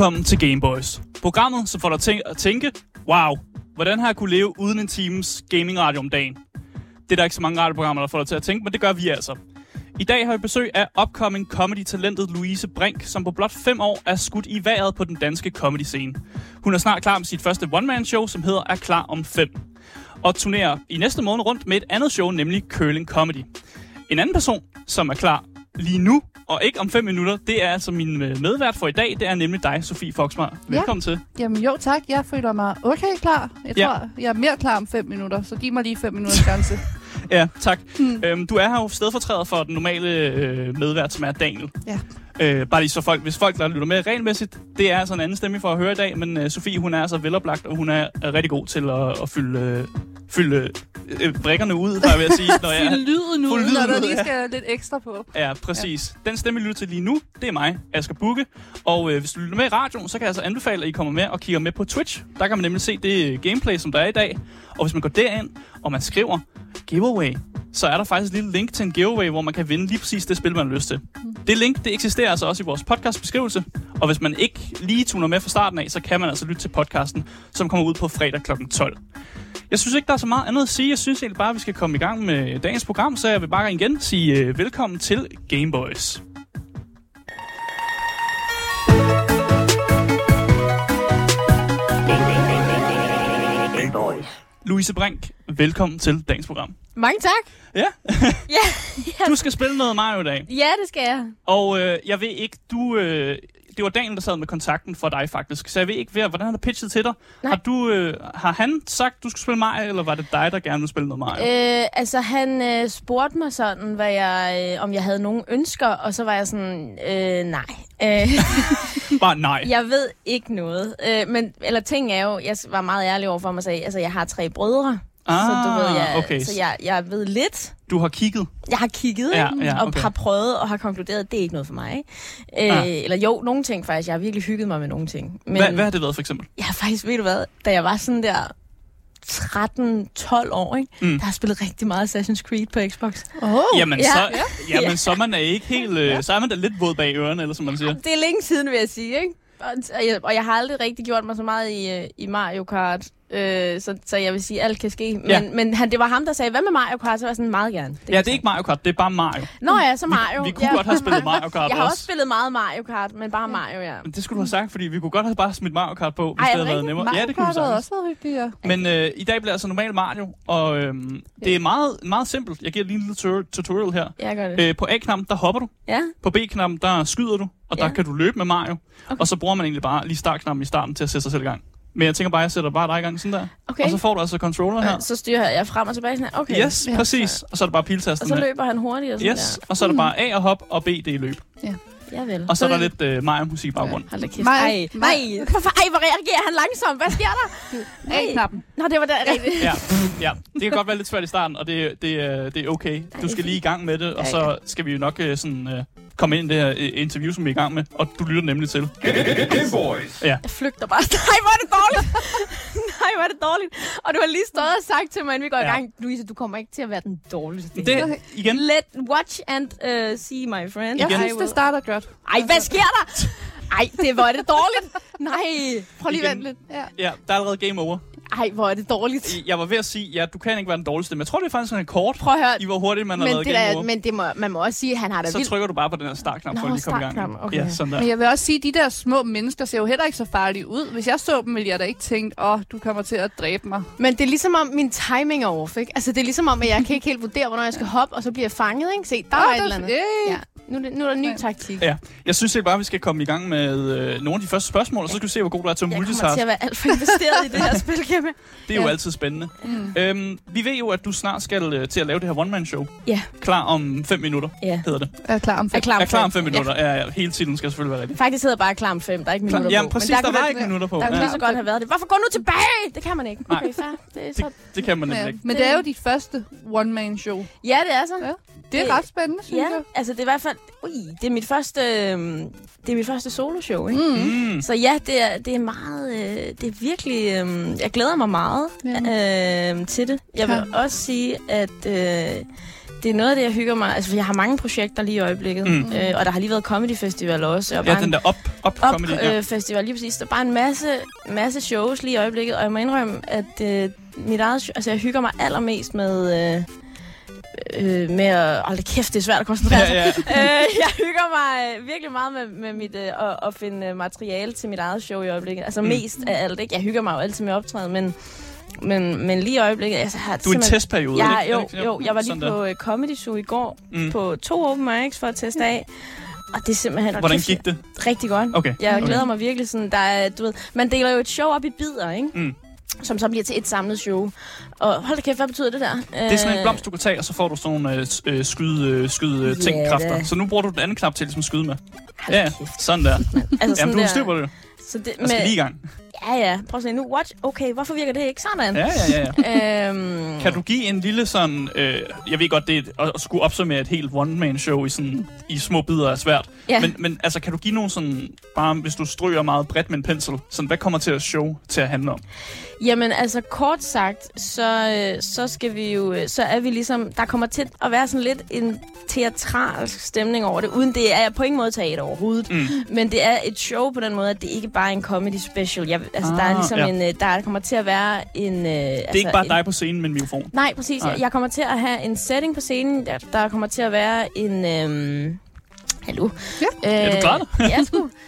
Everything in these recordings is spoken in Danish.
Velkommen til Gameboys. Programmet, som får dig til at tænke, wow, hvordan har jeg kunne leve uden en times gaming-radio om dagen? Det er der ikke så mange radioprogrammer, der får dig til at tænke, men det gør vi altså. I dag har vi besøg af upcoming comedy-talentet Louise Brink, som på blot fem år er skudt i vejret på den danske comedy-scene. Hun er snart klar med sit første one-man-show, som hedder Er klar om 5, Og turnerer i næste måned rundt med et andet show, nemlig Curling Comedy. En anden person, som er klar lige nu, og ikke om fem minutter, det er altså min øh, medvært for i dag. Det er nemlig dig, Sofie Foxmar. Velkommen til. Jamen jo tak, jeg føler mig okay klar. Jeg Ja. tror, jeg er mere klar om fem minutter, så giv mig lige fem minutters chance. Ja, tak. Hmm. Øhm, du er her jo stedfortræder for den normale øh, medvært, som er Daniel. Ja. Øh, bare lige så folk, hvis folk der lytter med regelmæssigt, det er altså en anden stemme for at høre i dag, men øh, Sofie, hun er altså veloplagt, og hun er, er rigtig god til at, at fylde, øh, fylde øh, brikkerne ud, bare ved at sige, når jeg... Fyld lyden ud, lyden når der lige ja. skal lidt ekstra på. Ja, præcis. Ja. Den stemme, vi lytter til lige nu, det er mig, Asger Bukke. Og øh, hvis du lytter med i radioen, så kan jeg altså anbefale, at I kommer med og kigger med på Twitch. Der kan man nemlig se det øh, gameplay, som der er i dag. Og hvis man går derind, og man skriver giveaway, så er der faktisk et lille link til en giveaway, hvor man kan vinde lige præcis det spil, man har lyst til. Det link, det eksisterer altså også i vores podcastbeskrivelse. Og hvis man ikke lige tuner med fra starten af, så kan man altså lytte til podcasten, som kommer ud på fredag kl. 12. Jeg synes ikke, der er så meget andet at sige. Jeg synes egentlig bare, at vi skal komme i gang med dagens program, så jeg vil bare igen sige øh, velkommen til Gameboys. Louise Brink, velkommen til dagens program. Mange tak. Ja, Ja, du skal spille noget Mario i dag. ja det skal jeg. Og øh, jeg ved ikke, du... Øh, det var Daniel, der sad med kontakten for dig faktisk. Så jeg ved ikke, hvordan han har pitchet til dig. Nej. Har, du, øh, har han sagt, du skulle spille Mario, eller var det dig, der gerne ville spille noget Mario? Øh, altså, han øh, spurgte mig sådan, hvad jeg, øh, om jeg havde nogle ønsker, og så var jeg sådan, øh, nej. Øh, Bare nej. jeg ved ikke noget. Øh, men, eller ting er jo, jeg var meget ærlig over for mig og sagde, altså, jeg har tre brødre. Så du ved, jeg, Ah, okay. så jeg, jeg ved lidt. Du har kigget. Jeg har kigget, Ja, ikke? ja, og okay. har prøvet, og har konkluderet, at det er ikke noget for mig. Ikke? Øh, Ah. Eller jo, nogle ting faktisk. Jeg har virkelig hygget mig med nogle ting. Men Hvad, hvad har det været for eksempel? jeg har faktisk, ved du hvad, da jeg var sådan der 13-12 år, ikke? Mm. Der har jeg spillet rigtig meget Assassin's Creed på Xbox. Oh, Jamen, ja. så, Ja. jamen, så er man er ikke helt... Øh, så er man da lidt våd bag ørerne, eller som man siger. Det er længe siden, vil jeg sige, ikke? Og, og, jeg, og jeg har aldrig rigtig gjort mig så meget i, øh, i Mario Kart, øh, så, så jeg vil sige, alt kan ske. Men, Ja. men han, det var ham, der sagde, hvad med Mario Kart? Så var jeg sådan, meget gerne. Ja, det er ikke Mario Kart, det er bare Mario. Nå ja, så Mario. Vi kunne ja. godt have spillet Mario Kart Jeg har også. også spillet meget Mario Kart, men bare Mario, ja. Men det skulle du have sagt, fordi vi kunne godt have bare smidt Mario Kart på, hvis Ej, er det havde det været nemmere. Mario ja, det kunne vi Kart også været hyggeligere. Men øh, i dag bliver altså normalt Mario, og øhm, det er meget, meget simpelt. Jeg giver lige en lille tutorial her. Jeg gør det. Øh, på A-knappen, der hopper du. Ja, På B-knappen, der skyder du. Og der Ja. kan du løbe med Mario. Okay. Og så bruger man egentlig bare lige startknappen i starten til at sætte sig selv i gang. Men jeg tænker bare, at jeg sætter bare dig i gang sådan der. okay. Og så får du altså controller her. Øh, så styrer jeg frem og tilbage sådan her. Okay. Yes, Ja. præcis. Og så er det bare Og piltasten så med. løber han hurtigt og sådan Yes, og så er det bare A og hop, og B det er løb. der. Ja, vel. Og så er der Så- lidt øh, Mario-musik i baggrunden. Hold da kæft. Mig- Ej, nej. Hvorfor, ej, hvor reagerer han langsomt? Hvad sker der? A-knappen. Nå, det var der rigtigt. Ja, ja, det kan godt være lidt svært i starten, og det, det, er- det er okay. Du skal lige i gang med det, og Ja, så skal vi jo nok øh, sådan, øh, komme ind i det her øh, interview, som vi er i gang med, og du lytter nemlig til. Gameboys. Jeg flygter bare. Nej, hvor er det dårligt. Nej, hvor er det dårligt. Og du har lige stået og sagt til mig, inden vi går i Ja. gang, Louise, du kommer ikke til at være den dårligste. Det, igen, Let watch and uh, see, my friend. Jeg Igen. synes, det starter godt. Ej, hvad sker der? Ej, det hvor er det dårligt. Nej, prøv lige vente lidt. Ja. ja, der er allerede game over. Ej, hvor er det dårligt. Jeg var ved at sige, ja, du kan ikke være den dårligste, men jeg tror, det er faktisk en rekord Prøv at høre. i, hvor hurtigt man har Men, lavet det game der, over. men det må, man må også sige, at han har da Så vildt... trykker du bare på den her startknap, for at lige komme i gang. okay. Ja, sådan der. Men jeg vil også sige, at de der små mennesker ser jo heller ikke så farlige ud. Hvis jeg så dem, ville jeg da ikke tænke, åh, oh, du kommer til at dræbe mig. Men det er ligesom om, min timing er off, ikke? Altså, det er ligesom om, at jeg kan ikke helt vurdere, hvornår jeg skal hoppe, og så bliver jeg fanget, ikke? Se, der Åh, var et det- eller andet. øh. Ja. Nu, er nu er der en ny Ja. taktik. Ja, jeg synes helt bare, at vi skal komme i gang med øh, nogle af de første spørgsmål, og så skal vi se, hvor god du er til at Jeg kommer multitask. til at være alt for investeret i det her spil, Kæmpe. Det er jo Ja. altid spændende. Mm. Øhm, vi ved jo, at du snart skal øh, til at lave det her one-man-show. Ja. Klar om 5 minutter, Ja. hedder det. Er klar om Er fem. klar om er klar om fem. 5 minutter. Ja. Ja, hele tiden skal selvfølgelig være rigtig. Ja. Faktisk hedder bare klar om fem. Der er ikke minutter Jamen på. præcis, Men der, der, var ikke minutter på. der kunne Ja, lige så godt have været det. Hvorfor gå nu tilbage? Det kan man ikke. Okay, fair. Det er, så... det, det kan man nemlig Ja. ikke. Men det er jo dit første one-man-show. Ja, det er så. Ja. Det er Det- ret spændende, synes Ja, jeg. altså det er i hvert fald... Ui, det er mit første, øhm, det er mit første soloshow, ikke? Mm. Mm. Så ja, det er, det er meget... Øh, det er virkelig... Øh, jeg glæder mig meget øh, til det. Jeg vil Ja. også sige, at øh, det er noget af det, jeg hygger mig. Altså, jeg har mange projekter lige i øjeblikket. Mm. Øh, og der har lige været Comedy Festival også. Og Ja, bare den en der op, op, op comedy. Ja. øh, festival, lige præcis. Der er bare en masse, masse shows lige i øjeblikket. Og jeg må indrømme, at øh, mit eget, show- altså, jeg hygger mig allermest med... Øh, øh, med at... Hold kæft, det er svært at koncentrere sig. Ja, ja. øh, jeg hygger mig øh, virkelig meget med, med mit, øh, at, at finde øh, materiale til mit eget show i øjeblikket. Altså Mm. mest af alt, ikke? Jeg hygger mig jo altid med optræden, men, men, men lige i øjeblikket... Altså, jeg har Du er en testperiode, Ja, ikke? jo, jo. Jeg var lige Sådan der. på uh, Comedy Zoo i går Mm. på to open mics for at teste af. Og det er simpelthen... Hvordan gik det? Rigtig godt. Okay. Jeg okay. glæder mig virkelig sådan, der er, du ved, man deler jo et show op i bidder, ikke? Mm. Som så bliver til et samlet show. Og hold da kæft, hvad betyder det der? Det er sådan en blomst, du kan tage, og så får du sådan nogle øh, øh, skyde, øh, skyde øh, Ja, ting, kræfter. da. Så nu bruger du den anden knap til ligesom at skyde med. Hold Ja, kæft. sådan der. Altså Jamen, sådan du har der, styr på det. så det, Jeg skal lige i gang. Ja, ja. Prøv at se nu. Watch. Okay, hvorfor virker det ikke sådan? Ja, ja, ja. ja. Øhm, Kan du give en lille sådan... Øh, jeg ved godt, det er at at skulle opsummere et helt one-man-show i, sådan, i små bidder er svært. Ja. Men, men altså, kan du give nogle sådan... Bare hvis du stryger meget bredt med en pensel, sådan, hvad kommer til at show til at handle om? Jamen altså kort sagt, så, øh, så skal vi jo, øh, så er vi ligesom, der kommer til at være sådan lidt en teatralsk stemning over det, uden det er på ingen måde teater overhovedet. Mm. Men det er et show på den måde, at det ikke bare er en comedy special. Jeg, altså, ah, der er Ah, ligesom ja. en, øh, der kommer til at være en... Øh, Det er ikke bare dig på scenen med en mikrofon. Nej, præcis. Nej. Jeg, jeg kommer til at have en setting på scenen. Der, der kommer til at være en... Øhm, hallo? Ja. Øh, Er du klar? ja, sgu.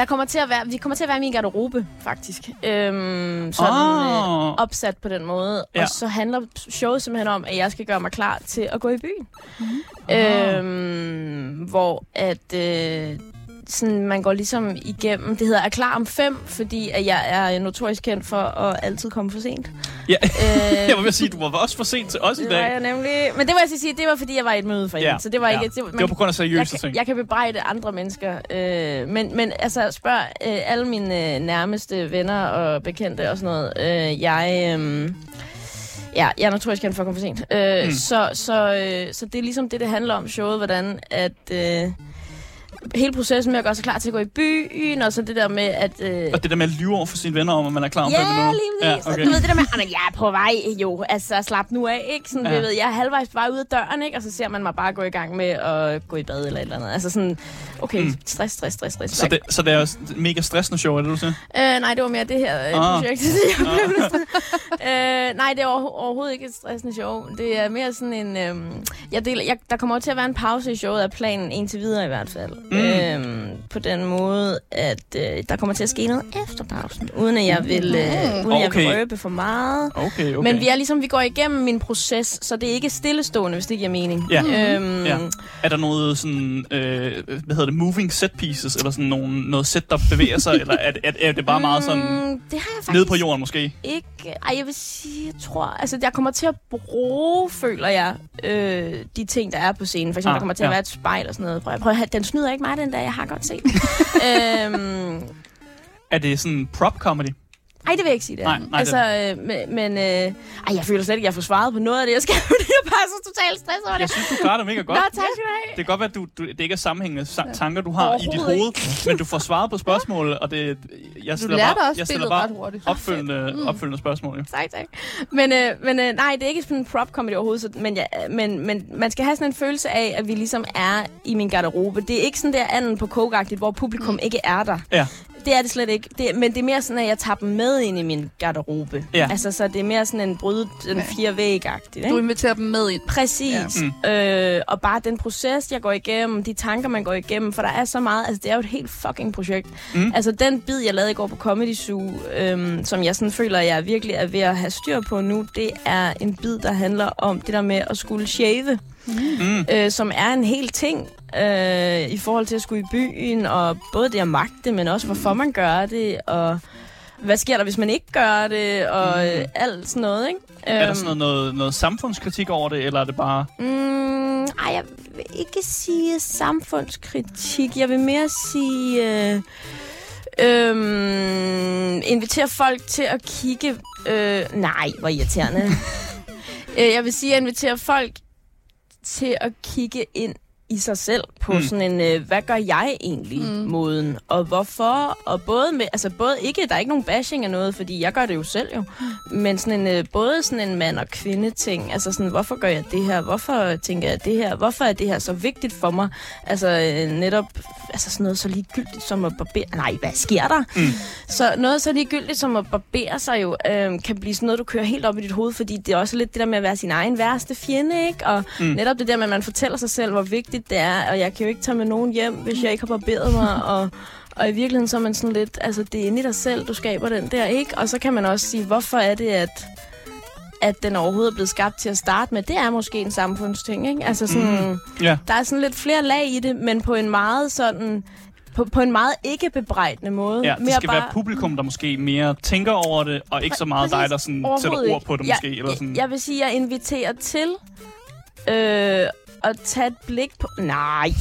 Der kommer til at være, vi kommer til at være i min garderobe, faktisk. Øhm, sådan Ah. øh, opsat på den måde. Ja. Og så handler showet simpelthen om, at jeg skal gøre mig klar til at gå i byen. Ah. Øhm, hvor at... Øh, sådan, man går ligesom igennem, det hedder er klar om fem, fordi at jeg er notorisk kendt for at altid komme for sent. Ja. Øh, Jeg at sige, du var også for sent til os i det var dag. jeg nemlig. Men det var jeg sige, det var fordi, jeg var i et møde for Ja, hende. Så det var ja. ikke... Det, Det var på grund af jeg, seriøse kan, ting. jeg kan bebrejde andre mennesker. Øh, men, men altså, spørg øh, alle mine øh, nærmeste venner og bekendte og sådan noget. Øh, jeg... Øh, Ja, jeg er notorisk kendt for at komme for sent. Øh, mm. så, så, øh, så det er ligesom det, det handler om showet, hvordan at... Øh, hele processen med at gøre sig klar til at gå i byen, og så det der med at... Øh, Og det der med at lyve over for sine venner om, at man er klar om fem Ja, minutter. lige. Ja, okay. Du ved det der med, at jeg er på vej, jo. Altså, slap nu af, ikke? Sådan, Ja. ved, jeg er halvvejs på vej ud af døren, ikke? Og så ser man mig bare gå i gang med at gå i bad eller et eller andet. Altså sådan, okay, Mm. stress, stress, stress, stress. Så det, så det er også mega stressende show, er det du siger? Øh, nej, det var mere det her øh, Ah. projekt. jeg stresset. øh, nej, det er over, overhovedet ikke et stressende show. Det er mere sådan en... Øh, jeg deler, jeg, der kommer til at være en pause i showet af planen, indtil videre i hvert fald. Mm. Øh, på den måde, at øh, der kommer til at ske noget efter pausen, uden at jeg vil, øh, uden at jeg vil Okay. røbe for meget. Okay, okay. Okay. Men vi er ligesom, vi går igennem min proces, så det er ikke stillestående, hvis det giver mening. Ja. Øhm, Ja. Er der noget sådan, øh, hvad hedder det, moving set pieces, eller sådan nogle, noget set, der bevæger sig, eller er, er, er det bare meget sådan Mm, det har jeg nede på jorden måske? ikke... Ej, jeg vil sige, jeg tror... Altså, jeg kommer til at bruge, føler jeg, øh, de ting, der er på scenen. For eksempel, Ah, der kommer til ja. at være et spejl og sådan noget. Prøv, prøv, at den snyder ikke mig, den der. Jeg har godt set. øhm, Er det sådan prop comedy? Ej, det vil jeg ikke sige, det. Nej, nej, altså, øh, men, men øh, ej, jeg føler slet ikke, at jeg får svaret på noget af det, jeg skal. jeg er bare så totalt stresset over det. Jeg synes, du klarer det mega godt. Nå, tak skal du have. Det kan godt være, at du, du, det ikke er sammenhængende sa- tanker, du har i dit hoved, men du får svaret på spørgsmålet, og det, jeg Du stiller lærte bare, også jeg stiller bare opfølgende, Mm. opfølgende spørgsmål. Jo. Tak, tak. Men, øh, men øh, nej, det er ikke sådan en prop comedy overhovedet, så, men, ja, men, men man skal have sådan en følelse af, at vi ligesom er i min garderobe. Det er ikke sådan der anden på kogagtigt, hvor publikum ikke er der. Ja. Det er det slet ikke. Det, men det er mere sådan, at jeg tager dem med ind i min garderobe. Ja. Altså, så det er mere sådan en bryde, den fire væg agtigt Du ikke? inviterer dem med ind. Præcis. Ja. Ja. Øh, og bare den proces, jeg går igennem, de tanker, man går igennem, for der er så meget, altså det er jo et helt fucking projekt. Mm. Mm. Altså den bid, jeg lavede i går på Comedy Zoo, øhm, som jeg sådan føler, jeg virkelig er ved at have styr på nu, det er en bid, der handler om det der med at skulle shave, Mm. øh, som er en hel ting øh, i forhold til at skulle i byen, og både det at magte, men også hvorfor man gør det, og hvad sker der, hvis man ikke gør det, og øh, alt sådan noget, ikke? Er der Øhm, sådan noget, noget, noget samfundskritik over det, eller er det bare... Mm, ej, jeg vil ikke sige samfundskritik. Jeg vil mere sige... Øh, øh, invitere folk til at kigge... Øh, nej, hvor irriterende. øh, jeg vil sige, at invitere folk til at kigge ind i sig selv på Mm. sådan en, øh, hvad gør jeg egentlig Mm. moden, og hvorfor, og både med, altså både ikke, der er ikke nogen bashing af noget, fordi jeg gør det jo selv jo, men sådan en, øh, både sådan en mand og kvinde ting, altså sådan, hvorfor gør jeg det her, hvorfor tænker jeg det her, hvorfor er det her så vigtigt for mig, altså øh, netop, altså sådan noget så ligegyldigt som at barbere, nej, hvad sker der? Mm. Så noget så ligegyldigt som at barbere sig jo, øh, kan blive sådan noget, du kører helt op i dit hoved, fordi det er også lidt det der med at være sin egen værste fjende, ikke? Og mm. netop det der med, at man fortæller sig selv, hvor vigtigt det er, og jeg kan jo ikke tage med nogen hjem, hvis jeg ikke har barberet mig, og, og i virkeligheden så er man sådan lidt, altså det er inde i dig selv, du skaber den der, ikke? Og så kan man også sige, hvorfor er det, at at den overhovedet er blevet skabt til at starte med, det er måske en samfundsting, ikke? Altså sådan, mm. Ja. der er sådan lidt flere lag i det, men på en meget sådan, på, på en meget ikke bebrejdende måde. Ja, det Mere skal bare... være publikum, der måske mere tænker over det, og ikke så meget dig, Præcis. der sådan sætter ord på det jeg, måske. Eller sådan. Jeg, jeg vil sige, at jeg inviterer til øh, at tage et blik på... Nej,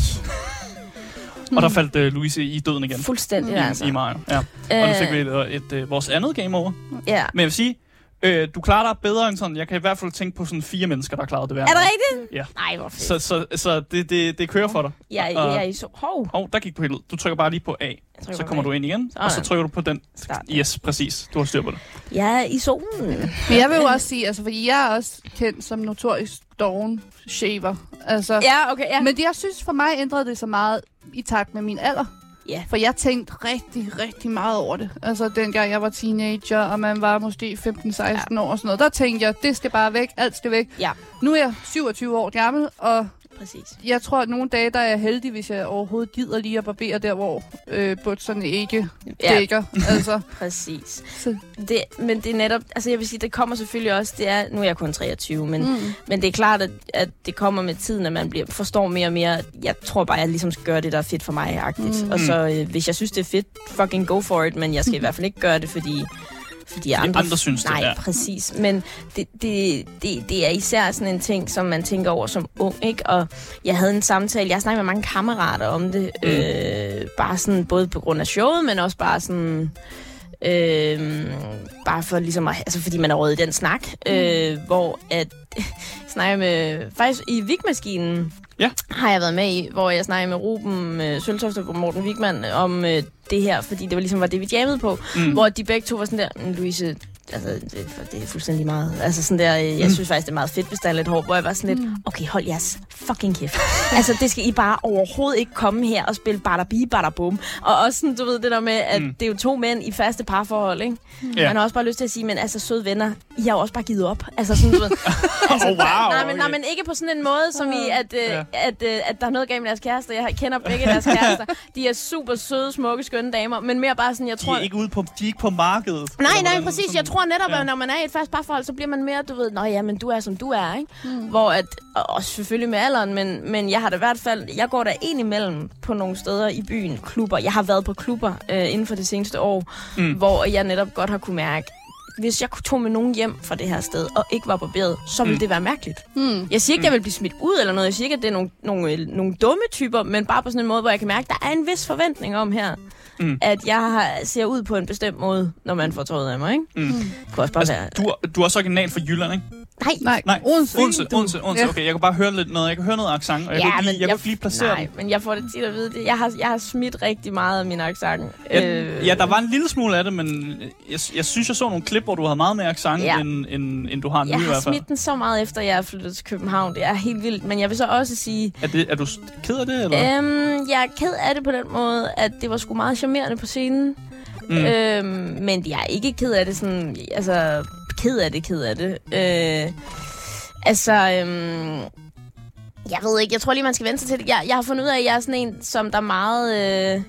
Og der faldt uh, Louise i døden igen. fuldstændig I, altså. i Mario. Ja. Og nu fik vi et, et, et, vores andet game over. Ja. Men jeg vil sige, øh, du klarer dig bedre end sådan. Jeg kan i hvert fald tænke på sådan fire mennesker, der klarede det værd. Er det rigtigt? Ja. Nej, hvor fedt. Så, så, så det, det, det kører for dig. og- jeg er i så... Hov. Åh, oh, der gik på helt. Du trykker bare lige på A. Så kommer A. du ind igen, og så Sådan. trykker du på den. Start. Yes, præcis. Du har styr på det. Jeg er i solen. Men jeg vil jo også sige, altså, fordi jeg er også kendt som notorisk doven shaver. Altså, Ja, okay, ja. Men det, jeg synes for mig ændrede det så meget i takt med min alder. Ja. For jeg tænkte rigtig, rigtig meget over det. Altså dengang jeg var teenager, og man var måske 15-16 ja. år og sådan noget. Der tænkte jeg, det skal bare væk, alt skal væk. Ja. Nu er jeg 27 år gammel, og Præcis. jeg tror, at nogle dage, der er jeg heldig, hvis jeg overhovedet gider lige at barbere der, hvor øh, bukserne ikke Ja, dækker. altså, præcis. så, Det, men det er netop, altså jeg vil sige, det kommer selvfølgelig også, det er, nu er jeg kun 23, men, mm. mm. men det er klart, at, at det kommer med tiden, at man bliver, forstår mere og mere, jeg tror bare, at jeg ligesom skal gøre det, der er fedt for mig-agtigt. Mm. Mm. Og så, øh, hvis jeg synes, det er fedt, fucking go for it, men jeg skal i hvert fald ikke gøre det, fordi fordi andre, andre synes det, Nej, ja. præcis. Men det, det, det, det er især sådan en ting, som man tænker over som ung, ikke? Og jeg havde en samtale, jeg snakkede med mange kammerater om det, Mm. øh, bare sådan, både på grund af showet, men også bare sådan, øh, bare for ligesom, at, altså fordi man er råd i den snak, øh, hvor at, snakker med, faktisk i Vigmaskinen, Ja. har jeg været med i, hvor jeg snakkede med Ruben øh, Søltoft og Morten Wigman om øh, det her, fordi det var ligesom var det, vi jammede på. Mm. Mm. Hvor de begge to var sådan der, "Men Louise, altså, det, det er fuldstændig meget. Altså sådan der, øh, jeg Mm. synes faktisk, det er meget fedt, hvis der er lidt hår, hvor jeg var sådan lidt, Mm. okay, hold jeres fucking kæft. altså, det skal I bare overhovedet ikke komme her og spille bada bi, bada bum. Og også sådan, du ved, det der med, at Mm. mm. det er jo to mænd i faste parforhold, ikke? Ja. Man har også bare lyst til at sige, men altså, søde venner, I har jo også bare givet op. Altså sådan, du ved. altså, Oh, wow, nej, men, nej, okay. men ikke på sådan en måde, som i, at, øh, ja. at, øh, at der er noget galt med deres kærester. Jeg kender begge deres kærester. De er super søde, smukke, skønne damer, men mere bare sådan, jeg De tror... er ikke ude på, de er ikke på markedet. Nej, nej, præcis. Jeg tror netop, ja. at når man er i et fast parforhold, så bliver man mere, du ved, nå ja, men du er, som du er, ikke? Mm. Hvor at, og også selvfølgelig med alderen, men, men jeg har da i hvert fald, jeg går der ind imellem på nogle steder i byen, klubber. Jeg har været på klubber øh, inden for det seneste år, Mm. mm. hvor jeg netop godt har kunne mærke, hvis jeg tog med nogen hjem fra det her sted, og ikke var barberet, så ville Mm. mm. det være mærkeligt. Mm. Jeg siger ikke, at jeg vil blive smidt ud eller noget. Jeg siger ikke, at det er nogle, nogle, øh, nogle dumme typer, men bare på sådan en måde, hvor jeg kan mærke, at der er en vis forventning om her, Mm. at jeg har, ser ud på en bestemt måde, når man får tøjet af mig, ikke? Mm. Kunne også bare Altså, være... du, du er også original fra Jylland, ikke? Nej, Nej, Nej, Odense. Odense, Odense, Odense. Ja. Okay, jeg kan bare høre lidt noget. Jeg kan høre noget accent, og jeg kan ikke lige, jeg, kan ikke lige placere nej, den. men jeg får det tit at vide. Det. Jeg, har, jeg har smidt rigtig meget af min accent. Ja, ja, der var en lille smule af det, men jeg, jeg synes, jeg så nogle klip, hvor du havde meget mere accent, Ja. end, end, end du har nu Jeg i har hvert fald. smidt den så meget efter, jeg er flyttet til København. Det er helt vildt. Men jeg vil så også sige, Er, det, er du ked af det, eller? øhm, jeg er ked af det på den måde, at det var sgu meget charmerende på scenen. Mm. Øhm, men jeg er ikke ked af det sådan, altså ked af det, ked af det. Øh, altså, øhm, jeg ved ikke, jeg tror lige, man skal vente sig til det. Jeg, jeg har fundet ud af, at jeg er sådan en, som der er meget... Øh,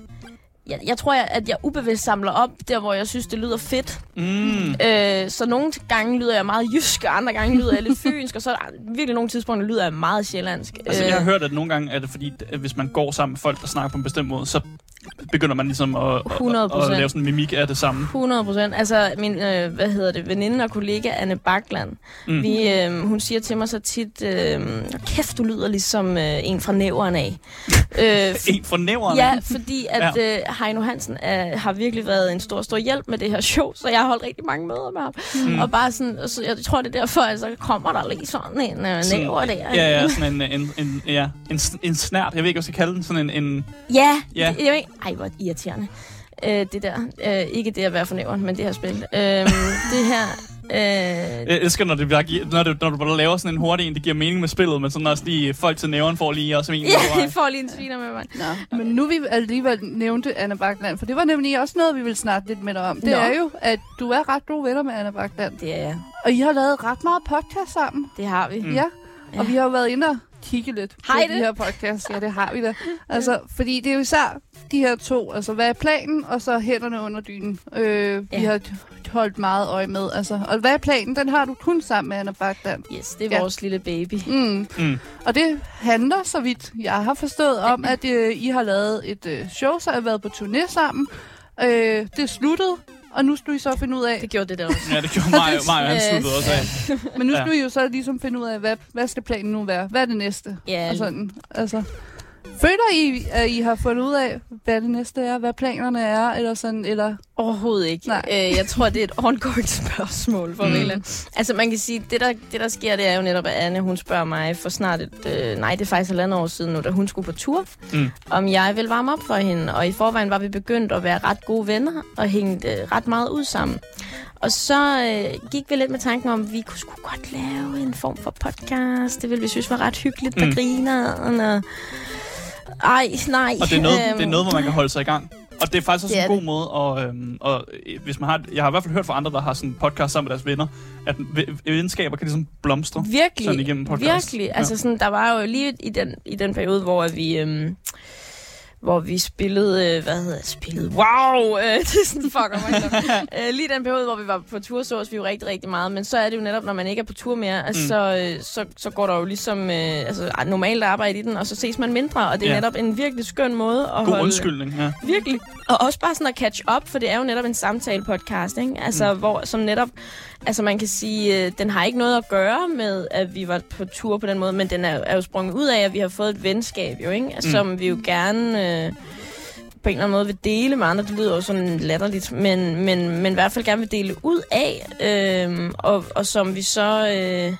jeg, jeg tror, jeg, at jeg ubevidst samler op der, hvor jeg synes, det lyder fedt. Mm. Øh, så nogle gange lyder jeg meget jysk, og andre gange lyder jeg lidt fynsk, og så er der virkelig nogle tidspunkter lyder jeg meget sjællandsk. Altså, jeg har hørt, at nogle gange er det fordi, at hvis man går sammen med folk, der snakker på en bestemt måde, så begynder man ligesom at, at, 100%. at lave sådan en mimik af det samme. 100 procent. Altså, min, øh, hvad hedder det, veninde og kollega, Anne Bakland, Mm. vi, øh, hun siger til mig så tit, øh, kæft, du lyder ligesom øh, en fra næveren af. øh, En for næverne. Ja, fordi at ja. øh, Heino Hansen er, har virkelig været en stor, stor hjælp med det her show, så jeg har holdt rigtig mange møder med ham. Mm. Og bare sådan, så jeg tror, det er derfor, at så kommer der lige sådan en øh, næver der. Ja, ja, sådan en, en, en, ja, en, en snært. Jeg ved ikke, hvad jeg skal kalde den. Sådan en... en Ja, Ja. Jeg ikke- ej, hvor irriterende. Øh, det der. Øh, ikke det at være fornævren, men det her spil. Øh, det her... Øh, jeg elsker, når, det, når, det, når du bare laver sådan en hurtig en, det giver mening med spillet, men sådan også lige folk til næveren får lige også en. ja, jeg får lige en sviner med mig. Nå. Men nu vi alligevel nævnte Anna Bakland, for det var nemlig også noget, vi vil snakke lidt med dig om. Det Nå. er jo, at du er ret gode venner med Anna Bakland. Det er jeg. Og I har lavet ret meget podcast sammen. Det har vi. Mm. Mm. Ja. Ja. Og vi har jo været inde og kigge lidt Har I på de det? her podcasts. Ja, det har vi da. Altså, fordi det er jo især de her to. Altså, hvad er planen? Og så hænderne under dynen. Øh, Ja. Vi har holdt meget øje med. Altså, og hvad er planen? Den har du kun sammen med Anna Bakland. Yes, det er Ja. vores lille baby. Mm. Mm. Og det handler, så vidt jeg har forstået, om, at øh, I har lavet et øh, show, så har været på turné sammen. Øh, det sluttede, og nu skal I så finde ud af... Det gjorde det der også. Ja, det gjorde mig, mig og han sluttede også af. Men nu Ja. skal I jo så ligesom finde ud af, hvad, hvad skal planen nu være? Hvad er det næste? Ja, Og sådan, altså... Føler I, at I har fundet ud af, hvad det næste er, hvad planerne er, eller sådan, eller... Overhovedet ikke. Nej. Øh, jeg tror, det er et ongoing spørgsmål for Mm. mm. Altså, man kan sige, det der, det der sker, det er jo netop, at Anne, hun spørger mig for snart et... Øh, nej, det er faktisk halvandet år siden nu, da hun skulle på tur, Mm. om jeg vil varme op for hende. Og i forvejen var vi begyndt at være ret gode venner, og hængt øh, ret meget ud sammen. Og så øh, gik vi lidt med tanken om, at vi kunne sgu godt lave en form for podcast. Det ville vi synes var ret hyggeligt på Mm. mm. grineren. Og... Ej, nej. Og det er, noget, øhm, det er noget, hvor man kan holde sig i gang. Og det er faktisk også Det en god måde, og, øhm, og øh, hvis man har, jeg har i hvert fald hørt fra andre, der har sådan en podcast sammen med deres venner, at ve- venskaber kan ligesom blomstre. Virkelig, sådan igennem podcast. virkelig. Ja. Altså sådan, der var jo lige i den, i den periode, hvor vi... Øhm, hvor vi spillede, øh, hvad hedder det, spillede, wow, øh, det er sådan, fucker mig. øh, lige den periode, hvor vi var på tur, så vi jo rigtig, rigtig meget, men så er det jo netop, når man ikke er på tur mere, altså, Mm. så, øh, så, så går der jo ligesom øh, altså, normalt arbejde i den, og så ses man mindre, og det er Ja. netop en virkelig skøn måde at God holde... undskyldning, ja. Virkelig. Og også bare sådan at catch up, for det er jo netop en samtale-podcast, ikke? Altså, mm. hvor, som netop, altså man kan sige, øh, den har ikke noget at gøre med, at vi var på tur på den måde, men den er, er jo sprunget ud af, at vi har fået et venskab, jo, ikke? Altså, Mm. Som vi jo gerne... Øh, på en eller anden måde vil dele med andre. Det lyder jo sådan latterligt, men, men, men i hvert fald gerne vil dele ud af. Øh, og, og som vi så... Øh,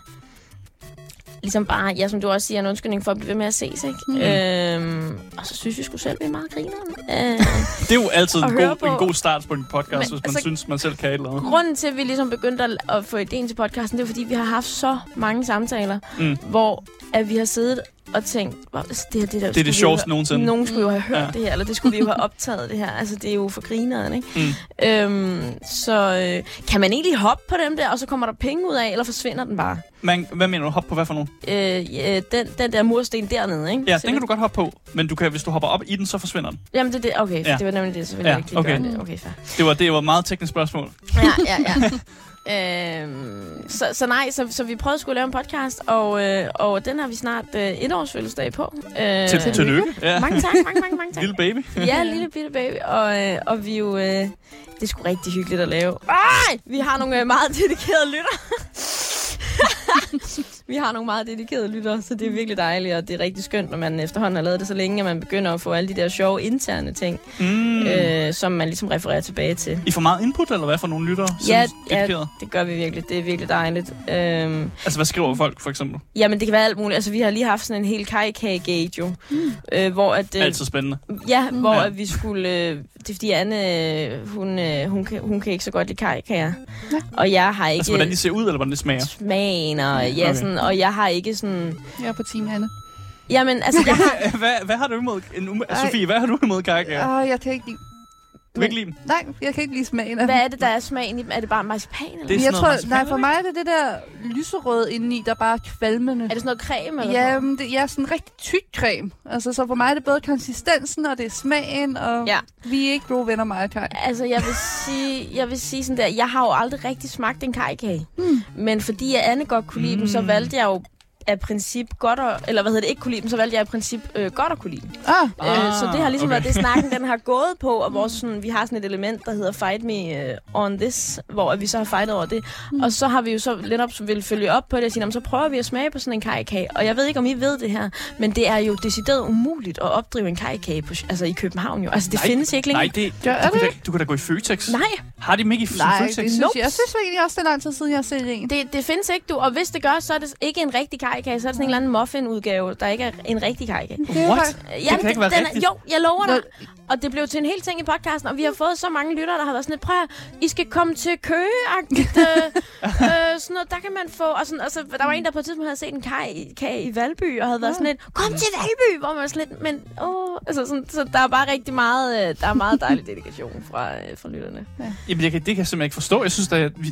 ligesom bare, ja, som du også siger, en undskyldning for at blive ved med at ses, ikke? Mm. Øhm, og så synes vi sgu selv, vi er meget grineren. Øh, Det er jo altid en god, på. en god start på en podcast, Men, hvis man altså- synes, man selv kan et eller andet. Grunden til, at vi ligesom begyndte at, at få ideen til podcasten, det er, fordi vi har haft så mange samtaler, Mm. hvor at vi har siddet og tænkt, "Wow, altså, det, her, det, der, Det er det sjoveste nogensinde. Nogen skulle jo have hørt Ja. det her, eller det skulle vi jo have optaget det her. Altså, det er jo for grineren, ikke? Mm. Øhm, så øh, kan man egentlig hoppe på dem der, og så kommer der penge ud af, eller forsvinder den bare? Man, hvad mener du? Hop på hvad for nogen? Øh, øh, den, den der mursten dernede, ikke? Ja, Så den kan du godt hoppe på, men du kan, hvis du hopper op i den, så forsvinder den. Jamen, det er det. Okay, Ja. det var nemlig det. Så ville Ja, jeg ikke okay. gøre det. Okay, fair. Det var, det var et meget teknisk spørgsmål. Ja, ja, ja. øhm, så, så nej, så, så vi prøvede skulle lave en podcast, og, øh, og den har vi snart øh, et års fødselsdag på. Øh, Til, tillykke. Ja. Mange tak, mange, mange, mange tak. Lille baby. Ja, lille bitte baby. Og, øh, og vi jo... Øh, det er sgu rigtig hyggeligt at lave. Ej! Vi har nogle øh, meget dedikerede lytter. vi har nogle meget dedikerede lytter, så det er virkelig dejligt, og det er rigtig skønt, når man efterhånden har lavet det så længe, at man begynder at få alle de der sjove interne ting, Mm. øh, som man ligesom refererer tilbage til. I får meget input, eller hvad for nogle lyttere? Ja, ja, det gør vi virkelig. Det er virkelig dejligt. Øhm, Altså, hvad skriver folk, for eksempel? jamen, det kan være alt muligt. Altså, vi har lige haft sådan en hel kajkage jo, mm. øh, hvor at... Øh, Altid spændende. Ja, mm. hvor Ja. At vi skulle... Øh, det er fordi Anne, hun, øh, hun, kan, hun kan ikke så godt lide kajkager. Ja. Og jeg har ikke Altså, hvordan de ser ud, eller hvordan de smager? smagen, og, ja, okay. sådan, og jeg har ikke sådan... Jeg er på Team Anne. Jamen, altså, jeg har... hvad, hvad har du imod... Sofie, hvad har du imod? Ja. Åh, jeg kan ikke lide... Du kan ikke lide dem? Nej, jeg kan ikke lide smagen af Hvad er det, der er smagen i dem? Er det bare marcipan? Eller? Det er jeg noget tror, marcipan, nej, for mig er det det der lyserød indeni, der bare er kvalmende. Er det sådan noget creme? Eller Ja, men det, er sådan rigtig tyk creme. Altså, så for mig er det både konsistensen, og det er smagen, og Ja. vi er ikke gode venner, mig og Kai. Altså, jeg vil sige, jeg vil sige sådan der, jeg har jo aldrig rigtig smagt en kajkage. Mm. Men fordi jeg Anne godt kunne lide mm. dem, så valgte jeg jo af princip godt at, eller hvad hedder det, ikke kunne lide dem, så valgte jeg i princip øh, godt at kunne lide dem. Ah, Ah, øh, så det har ligesom okay. okay. været det snakken, den har gået på, og vores, sådan, vi har sådan et element, der hedder Fight Me uh, On This, hvor vi så har fightet over det. Mm. Og så har vi jo så lidt op, som vil følge op på det og sige, "Nå, men så prøver vi at smage på sådan en kajkage. Og jeg ved ikke, om I ved det her, men det er jo decideret umuligt at opdrive en kajkage på, altså i København jo. Altså det Nej, findes ikke længere. Nej, det, er du, kan det da, du kan da gå i Føtex. Nej, Har de dem ikke i nej, Føtex? det synes Nope. jeg. Jeg synes egentlig også, det er lang tid siden, jeg har set en. det, det findes ikke, du. Og hvis det gør, så er det ikke en rigtig kajkage, så er det sådan en eller anden muffin-udgave, der ikke er en rigtig kajkage. Det What? Jamen, kan ikke være den er- rigtigt. Jo, jeg lover dig. Og det blev til en hel ting i podcasten, og vi har fået så mange lyttere, der har været sådan lidt, prøv at, I skal komme til Køge-agtigt. øh, øh, sådan noget, der kan man få... Og, sådan, og så, der var en, der på et tidspunkt havde set en kaj, i- kage i Valby, og havde været sådan lidt, kom til Valby, hvor man var sådan lidt, men åh... Altså, sådan, så der er bare rigtig meget, øh, der er meget dejlig dedikation fra, øh, fra lytterne. Jamen, jeg kan, det kan jeg simpelthen ikke forstå. Jeg synes, at vi...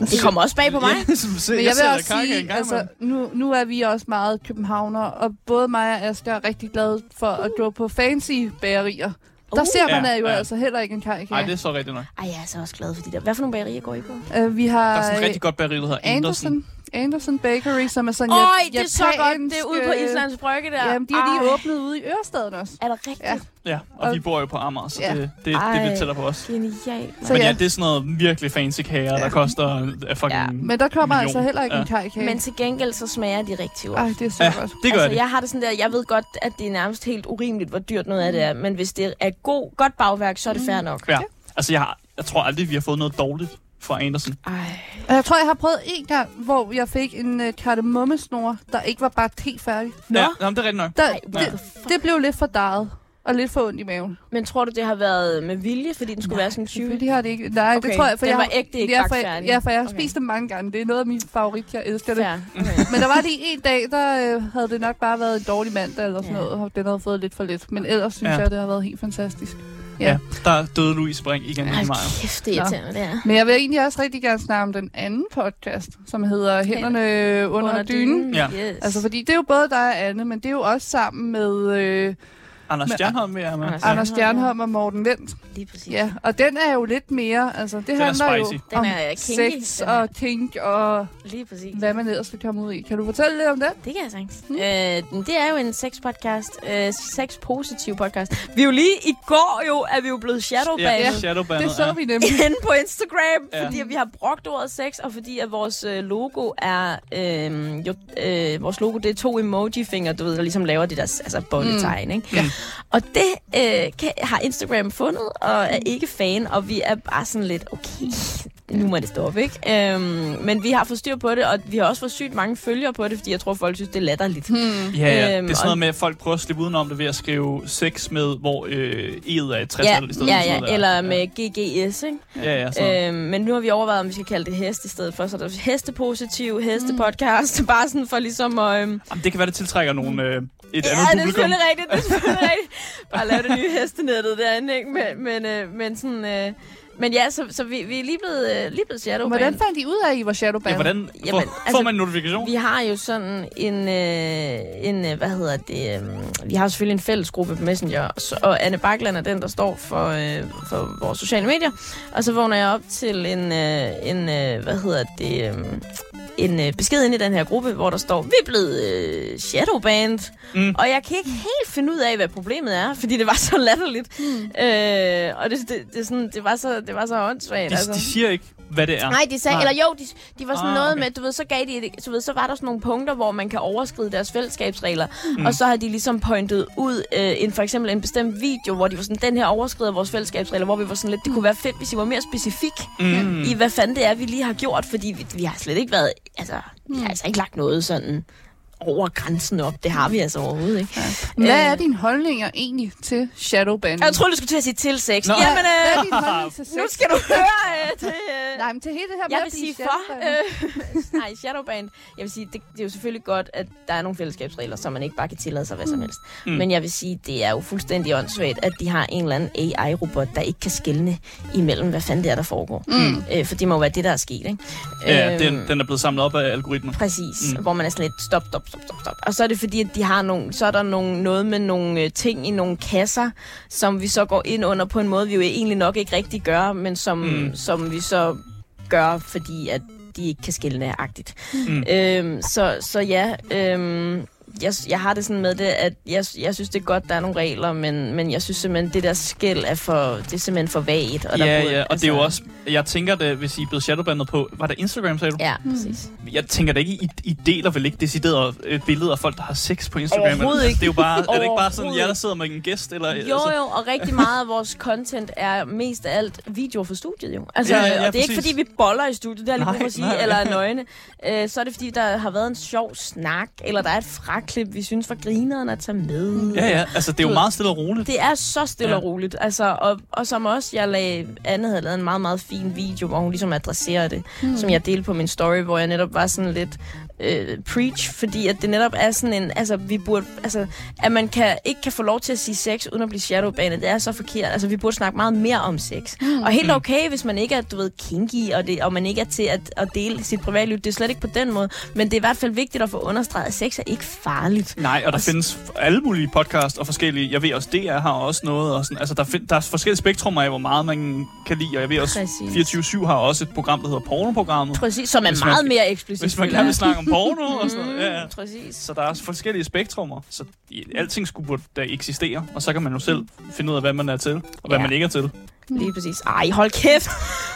Det kommer også bag på mig. Ja, se, Men jeg vil også sige, altså, nu, nu er vi også meget københavner, og både mig og Asger er rigtig glade for at gå på fancy bagerier. Der Uh. ser man Ja, jo ja. altså heller ikke en Nej, kajkage. det er så rigtigt nok. Ej, jeg er så også glad for de der. Hvad for nogle bagerier går I på? Uh, vi Der har er sådan et øh, rigtig godt bageri, der hedder Andersen. Anderson, Anderson Bakery, som er sådan Øj, jap- det er så godt. Det er ude på japansk, øh, Islands Brygge der. Jamen, de har lige Ej, åbnet ude i Ørestaden også. Er det rigtigt? Ja. Ja, og Og- vi bor jo på Amager, så Ja. det, det, det er Ej. lidt tættere på os. Genialt. Så Men ja, ja. det er sådan noget virkelig fancy kager, der Ja. koster uh, fucking Ja, Men der kommer million. altså heller ikke Ja. en kajkage. Men til gengæld så smager de rigtig godt. Ej, det er så Ja, godt. det gør altså, det. jeg har det sådan der, jeg ved godt, at det er nærmest helt urimeligt, hvor dyrt noget af det er, men hvis det er god, godt bagværk, så er det fair nok. Ja. Altså, jeg, har, jeg tror aldrig, vi har fået noget dårligt fra Andersen. Ej. Jeg tror, jeg har prøvet en gang, hvor jeg fik en uh, kardemommesnor, der ikke var bare te færdig. Nå. Ja, jamen, det er rigtigt nok. Der, Ej, det, fuck? det blev lidt for darret. Og lidt for ondt i maven. Men tror du, det har været med vilje, fordi den skulle være sådan 20? Selvfølgelig har det ikke. Nej, Okay, det tror jeg, for den jeg var ægte ikke ja, for, ja, for jeg har Okay. spist dem mange gange. Det er noget af min favorit. Jeg elsker det. Fair. Okay. Men der var lige en dag, der øh, havde det nok bare været en dårlig mandag eller sådan Ja. noget, og den havde fået lidt for lidt. Men ellers synes Ja. jeg, det har været helt fantastisk. Ja. Ja. Der døde Louise Brink igen i Ej, mig. kæft, det er irriterende, det er. Men jeg vil egentlig også rigtig gerne snakke om den anden podcast, som hedder Hænderne under, under dynen. Ja. Yes. Altså, fordi det er jo både dig og Anne, men det er jo også sammen med øh, Anders Stjernholm vil jeg med. Anders Ja. Anders Stjernholm og Morten Vendt. Lige præcis. Ja, og den er jo lidt mere, altså det Den er handler jo. Den om er kinky, sex den og kink og Lige præcis. hvad man ellers skal komme ud i. Kan du fortælle lidt om det? Det kan jeg sagtens. Mm. Mm. Øh, det er jo en sex-podcast. Øh, sex-positiv podcast. Vi er jo lige i går jo, er vi jo blevet shadowbanet. Ja, Shadowbandet. Det så vi nemlig. Inde på Instagram, Ja. ja. fordi at vi har brugt ordet sex, og fordi at vores øh, logo er øh, jo, øh, vores logo det er to emoji-fingre, du ved, der ligesom laver det der altså bondetegn, ikke? Ja. Og det øh, kan, har Instagram fundet, og er ikke fan, og vi er bare sådan lidt, okay, nu må det stoppe, ikke? Øhm, men vi har fået styr på det, og vi har også fået sygt mange følgere på det, fordi jeg tror, folk synes, det er latterligt. Hmm. Ja, ja. Øhm, det er sådan og- noget med, at folk prøver at slippe udenom det ved at skrive sex med, hvor øh, E'et er et 60 Ja, i stedet. ja, ja, noget der. eller med GGS, ikke? Ja, ja, sådan. Øhm, men nu har vi overvejet, om vi skal kalde det hest i stedet for. Så der er hestepositiv, hestepodcast. Mm. Bare sådan for ligesom at... Øhm, Jamen, det kan være, det tiltrækker nogle, øh, et ja, andet det er publikum. selvfølgelig rigtigt. Det er selvfølgelig rigtigt. Bare lave det nye hestenettet derinde, ikke? Men, men, øh, men sådan... Øh, men ja, så, så vi, vi er lige blevet, øh, lige blevet shadow Hvordan fandt I ud af, at I var Shadowban? Ja, hvordan får, Jamen, får altså, man en notifikation? Vi har jo sådan en, øh, en øh, hvad hedder det, øh, vi har selvfølgelig en fælles gruppe på Messenger, og så- og Anne Bakland er den, der står for, øh, for vores sociale medier. Og så vågner jeg op til en, øh, en øh, hvad hedder det, øh, en øh, besked ind i den her gruppe, hvor der står, vi er blevet øh, shadowband. Mm. Og jeg kan ikke helt finde ud af, hvad problemet er, fordi det var så latterligt. Mm. Øh, og det, det, det, er sådan, det, var så, det var så åndssvagt. De, altså. de siger ikke, hvad det er. Nej, de sagde, Nej. eller jo, de, de var sådan Ah, ah, noget okay. med, du ved, så gav de, et- du ved, så var der sådan nogle punkter, hvor man kan overskride deres fællesskabsregler, mm. og så har de ligesom pointet ud øh, en, for eksempel en bestemt video, hvor de var sådan, den her overskrider vores fællesskabsregler, hvor vi var sådan lidt, det kunne være fedt, hvis I var mere specifik Mm. i, hvad fanden det er, vi lige har gjort, fordi vi, vi har slet ikke været, altså, vi har altså ikke lagt noget sådan over grænsen op. Det har vi altså overhovedet ikke. Hvad Øh. er dine holdninger egentlig til Shadowban? Jeg troede, du skulle til at sige til sex. Nå. Jamen, Hvad er øh, din holdning til sex? nu skal du høre øh, det. Øh, Nej, men til hele det her med Jeg at vil blive sige for... Øh, nej, Shadowband. Jeg vil sige, det, det er jo selvfølgelig godt, at der er nogle fællesskabsregler, så man ikke bare kan tillade sig hvad som helst. Mm. Mm. Men jeg vil sige, det er jo fuldstændig åndssvagt, at de har en eller anden AI-robot, der ikke kan skelne imellem, hvad fanden det er, der foregår. Mm. Øh, for det må jo være det, der er sket, ikke? Ja, Øhm, den, den er blevet samlet op af algoritmer. Præcis, Mm. mm. hvor man er sådan lidt stop, stop, stop, stop, stop. Og så er det fordi, at de har nogle, så er der nogle, noget med nogle øh, ting i nogle kasser, som vi så går ind under på en måde, vi jo egentlig nok ikke rigtig gør, men som, Mm. som vi så gør, fordi at de ikke kan skille-agtigt. Mm. Øhm, så, så ja, øhm, jeg, jeg har det sådan med det, at jeg, jeg synes, det er godt, der er nogle regler, men, men jeg synes simpelthen, det der skæld er for, det er simpelthen for vagt. Og der Ja, burde- ja, og det er jo også... Jeg tænker, det, hvis I er blevet shadowbandet på... Var det Instagram, sagde du? Ja, præcis. Jeg tænker da ikke, I, I deler vel ikke decideret et billede af folk, der har sex på Instagram? Overhovedet Altså, ikke. Det er jo bare, er det ikke bare sådan, jeg der sidder med en gæst? Eller, altså- Jo, jo, og rigtig meget af vores content er mest af alt videoer fra studiet, jo. Altså, Ja, ja, ja, og det er ikke, præcis. fordi vi boller i studiet, det jeg lige brug for at sige, Nej, nej. eller er nøgne. Øh, så er det, fordi der har været en sjov snak, eller der er et fraklip, vi synes var grineren at tage med. Ja, ja, altså det er jo meget stille og roligt. Det er så stille Ja. og roligt. Altså, og, og som også, jeg lagde, Anne havde lavet en meget, meget fin video, hvor hun ligesom adresserer det, mm. som jeg delte på min story, hvor jeg netop var sådan lidt øh, preach, fordi at det netop er sådan en, altså vi burde, altså at man kan, ikke kan få lov til at sige sex uden at blive shadowbanet, det er så forkert. Altså vi burde snakke meget mere om sex. Mm. Og helt okay, hvis man ikke er, du ved, kinky, og, det, og man ikke er til at, at dele sit privatliv, det er slet ikke på den måde, men det er i hvert fald vigtigt at få understreget, at sex er ikke farligt. Nej, og der Og findes alle mulige podcast og forskellige... Jeg ved også, DR har også noget. Og sådan, altså, der, find, der er forskellige spektrummer af, hvor meget man kan lide. Og jeg ved også, Præcis. 24-7 har også et program, der hedder Pornoprogrammet. Præcis, som er man meget skal- mere eksplicit. Hvis man gerne vil snakke om porno og sådan noget. Ja, ja. Mm, præcis. Så der er forskellige spektrummer. Så alting skulle burde da eksistere. Og så kan man jo selv finde ud af, hvad man er til, og hvad Ja. man ikke er til. Lige præcis. Ej, hold kæft.